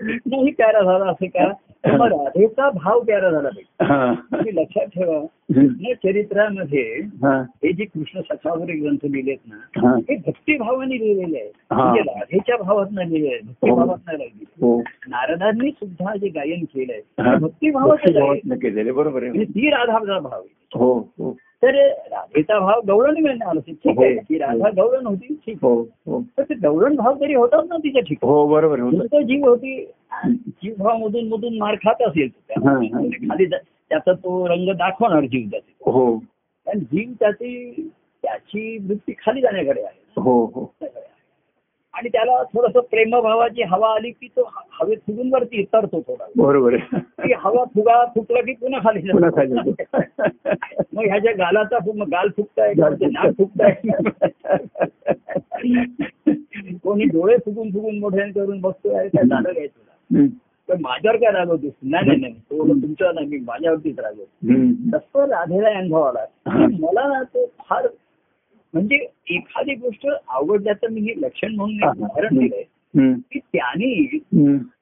कृष्णही प्यारा झाला असे का मग राधेचा भाव प्यारा झाला पाहिजे. तुम्ही लक्षात ठेवा. कृष्ण चरित्रामध्ये हा. जे कृष्ण सखावरी ग्रंथ लिहिलेत ना हा. भक्तिभावाने लिहिलेले आहेत. म्हणजे राधेच्या भावात लिहिलेले आहेत भक्तिभावात नाही लिहिले हो. नारदांनी सुद्धा जे गायन केलंय भक्तिभावातनं केलेलं बरोबर आहे. ती राधाचा भाव आहे. हो हो. तर राधेचा भाव गवळण मिळणार ठीक आहे. की राधा गवळण होती ठीक हो हो. तर ते गवळण भाव तरी होतात ना तिच्या ठिकाणी. हो बरोबर. नुसतं जीव होती. जीव भाव मधून मधून मार खात असेल हा, हा. म्हणजे खाली त्याचा तो रंग दाखवणार जीव त्याचे. हो. कारण जीव त्याची त्याची वृत्ती खाली जाण्याकडे आहे. हो हो. आणि त्याला थोडस प्रेमभावाची हवा आली की तो हवेत फुगून वरती तरतो थोडा. बरोबर ती हवा फुगा फुकला की पुन्हा खाली. मग ह्याच्या गालाचा मग गाल फुगताय कोणते नाक फुगताय. कोणी डोळे फुगून फुगून मोठ्याने करून बसतोय अरे काय झालं काय तुला. पण माझ्यावर काय रागवतोस नाही नाही नाही. तो तुमच्यावर नाही मी माझ्यावरतीच रागवतो हम्म. तसं राधेला अनुभव आला. की मला ना तो फार म्हणजे एखादी गोष्ट आवडल्याचं मी हे लक्षण म्हणून उदाहरण दिलंय. की त्याने.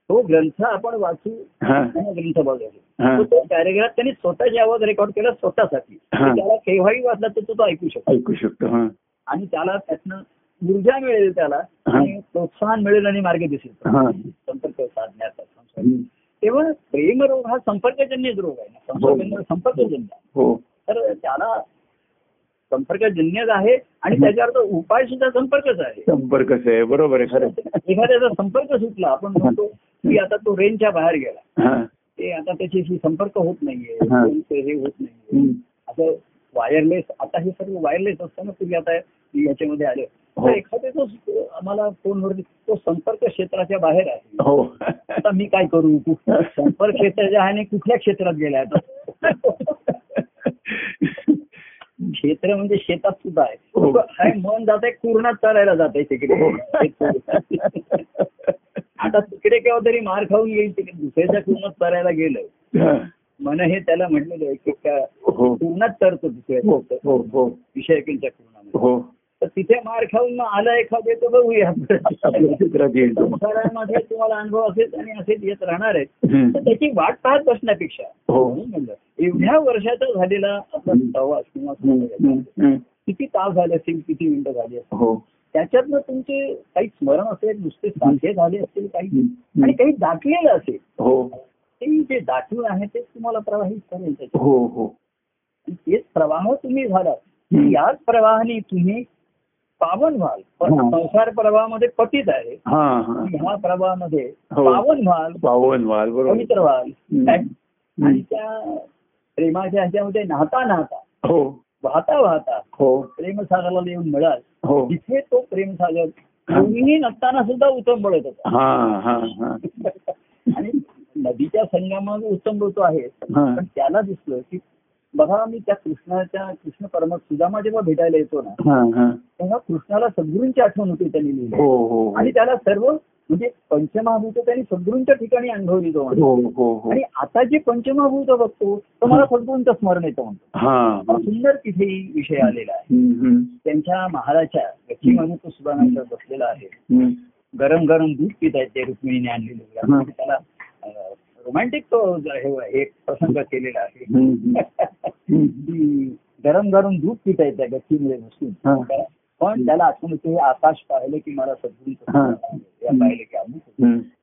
तो ग्रंथ आपण वाचू हा. ग्रंथ बघायचो हा. तो पॅरेग्राफ त्यांनी स्वतःची आवाज रेकॉर्ड केला स्वतःसाठी हा. त्याला केव्हाही वाचला तर तो तो ऐकू शकतो ऐकू शकतो हा आणि त्याला त्यातनं ऊर्जा मिळेल त्याला हा. आणि प्रोत्साहन मिळेल आणि मार्ग दिसेल हा. संपर्क साधण्याचा. तेव्हा प्रेमरोग हा संपर्कजन्यच रोग आहे ना संपर्क संपर्कजन्य आहे. हो तर त्याला संपर्कजन्यच आहे आणि त्याच्यावर उपाय सुद्धा संपर्कच आहे. संपर्कच आहे. बरोबर आहे खरं एखाद्याचा संपर्क सुटला आपण म्हणतो की आता तो रेंजच्या बाहेर गेला. ते आता त्याच्याशी संपर्क होत नाहीये हा. हे होत नाहीये. हम्म. असं वायरलेस आता हे सर्व वायरलेस असताना तुम्ही आता याच्यामध्ये आले. हो. तर एखाद्या तो आम्हाला फोनवर तो संपर्क क्षेत्राच्या बाहेर आहे. हो. आता मी काय करू? संपर्क क्षेत्राच्या आहे आणि कुठल्या क्षेत्रात गेलाय आता? क्षेत्र म्हणजे शेतात सुद्धा आहे. हो. मन जात आहे पूर्णात चालायला जात आहे हो. तिकडे आता तिकडे केव्हा तरी मार खाऊन येईल तिकडे दुसऱ्याच्या पूर्णात चरायला गेलं. हा. मन हे त्याला म्हटलेलं आहे की का हो. पूर्णात तरतो हो दुसऱ्या हो हो. विषयकीच्या पूर्णामध्ये हो. तर तिथे मार खाऊन मग आलं एखादे तर बघूया. संसारामध्ये तुम्हाला अनुभव असेल आणि असेच येत राहणार आहेत. तर त्याची वाट पाहत बसण्यापेक्षा हो. म्हणलं एवढ्या वर्षाचा झालेला आपला. प्रवास किंवा. किती तास झाले असतील किती मिनिटं झाली असतील हो त्याच्यातनं तुमचे काही स्मरण असेल नुसते साध्य झाले असतील काही. आणि काही दाटलेलं असेल हो ते जे दाटून आहे तेच तुम्हाला प्रवाहित करेल. हो हो आणि तेच प्रवाह तुम्ही हम्म. याच प्रवाहाने तुम्ही पावन व्हाल पण. संसार प्रवाहामध्ये पतित आहे. हा हा. ह्या प्रवाहामध्ये हो. पावन व्हाल पावन वाल बरोबर. पवित्र व्हाल. आणि त्या प्रेमाच्या ह्याच्यामध्ये नाहता नाहता. हो. वाहता वाहता. हो. प्रेमसागराला येऊन मिळाल. हो. तिथे तो प्रेमसागर कोणीही नसताना सुद्धा उत्तम बळत होता. हा हा हा. आणि नदीच्या संगमामध्ये उत्तम बळतो आहे. पण त्याला दिसलं की बघा मी त्या कृष्णाच्या कृष्ण परम सुदामा जेव्हा भेटायला येतो ना हा हा. तेव्हा कृष्णाला सद्गुरूंची आठवण होती त्यांनी लिहिली हो हो आणि त्याला सर्व म्हणजे पंचमहाभूत त्यांनी सद्गुरूंच्या ठिकाणी अनुभवली. हो हो हो. आणि आता जे पंचमहाभूत बघतो तो मला सद्गुरूंचं स्मरण येतं म्हणतो. हा. सुंदर तिथे विषय आलेला आहे. त्यांच्या महालाच्या गच्चीमध्ये तो सुधारणाचा बसलेला आहे. गरम गरम दूध पित आहेत ते रुक्मिणीने आणलेले. हा. त्याला रोमॅन्टिक तो ज- हे एक प्रसंग केलेला आहे गरम गरम दूध पित आहेत त्या गच्चीमध्ये बसून. पण त्याला आठवण येते हे आकाश पाहिलं की मला हा. या पाहिलं की अमुक.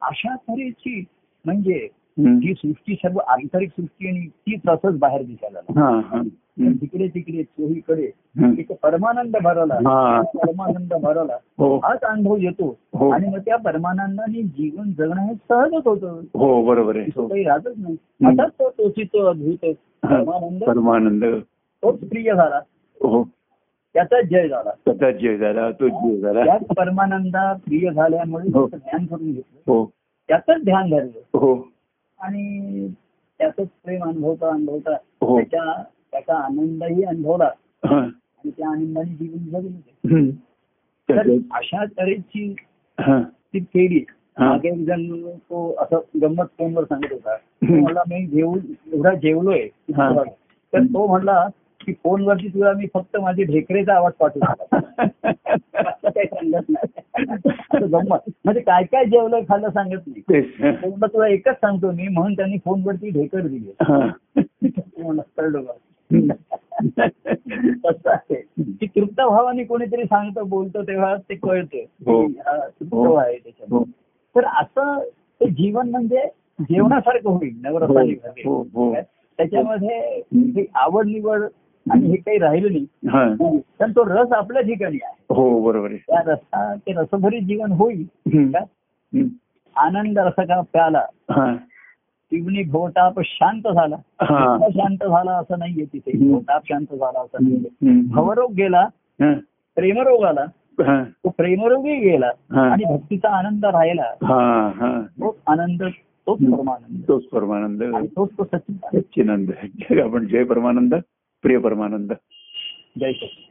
अशा तऱ्हेची म्हणजे. ही सृष्टी सर्व आंतरिक सृष्टी आणि ती तसंच बाहेर दिसायला. हा, हा. तिकडे तिकडे चोहीकडे. एक परमानंद भरवला हा. परमानंद भरवला हो. हाच अनुभव येतो. हो. आणि मग त्या परमानंदाने जीवन जगणं हे सहजच होतं. हो बरोबर हो. काही राहतच नाही. असाच तो तोचित अद्भुत परमानंद परमानंद. तोच प्रिय झाला. हो. त्याचाच जय झाला. स्वतः जय झाला तो जय झाला. त्याच परमानंदा प्रिय झाल्यामुळे. त्याचं ध्यान करून घेतलं. हो. त्याचंच ध्यान धरलं. हो. आणि त्याचंच प्रेम अनुभवता अनुभवता. त्याच्या त्याचा आनंदही अनुभवला. आणि त्या आनंदाने जीवन जगले. तर अशा तऱ्हेची. ती हा. मागे एक जण तो असं गंमत फोनवर सांगत होता. म्हणला मी जेवून एवढा जेवलोय. तर तो म्हणला की फोनवरती तुला मी फक्त माझे ढेकरेचा आवाज पाठवतो असं काही सांगत नाही. गंमत. म्हणजे काय काय जेवलं खाल्लं सांगत नाही. तुला एकच सांगतो मी. म्हणून त्यांनी फोनवरती ढेकर दिली. हा. तो म्हणला कळलं बा. तसं आहे की तृप्त भावाने कोणीतरी सांगतं बोलतं तेव्हा ते कळतं हो. हा तृप्त. आहे हो. तर असं ते जीवन म्हणजे जेवणासारखं होईल नवरसाने. त्याच्यामध्ये आवड निवड आणि हे काही राहिलं नाही. पण तो रस आपल्या ठिकाणी आहे हो बरोबर आहे त्या रसा ते रसभरीत जीवन होईल. आनंद रस का प्याला शिवनी भोवताप शांत झाला. शांत झाला असं नाहीये तिथे. भोवताप शांत झाला असं नाहीये. भवरोग गेला. प्रेमरोग आला. तो प्रेमरोगही गेला. आणि भक्तीचा आनंद राहिला. हा हा. तोच आनंद तोच. परमानंद. तोच परमानंद. तोच तो सचिन. सच्चिनंद आपण जय परमानंद प्रिय परमानंद. जय सचिन.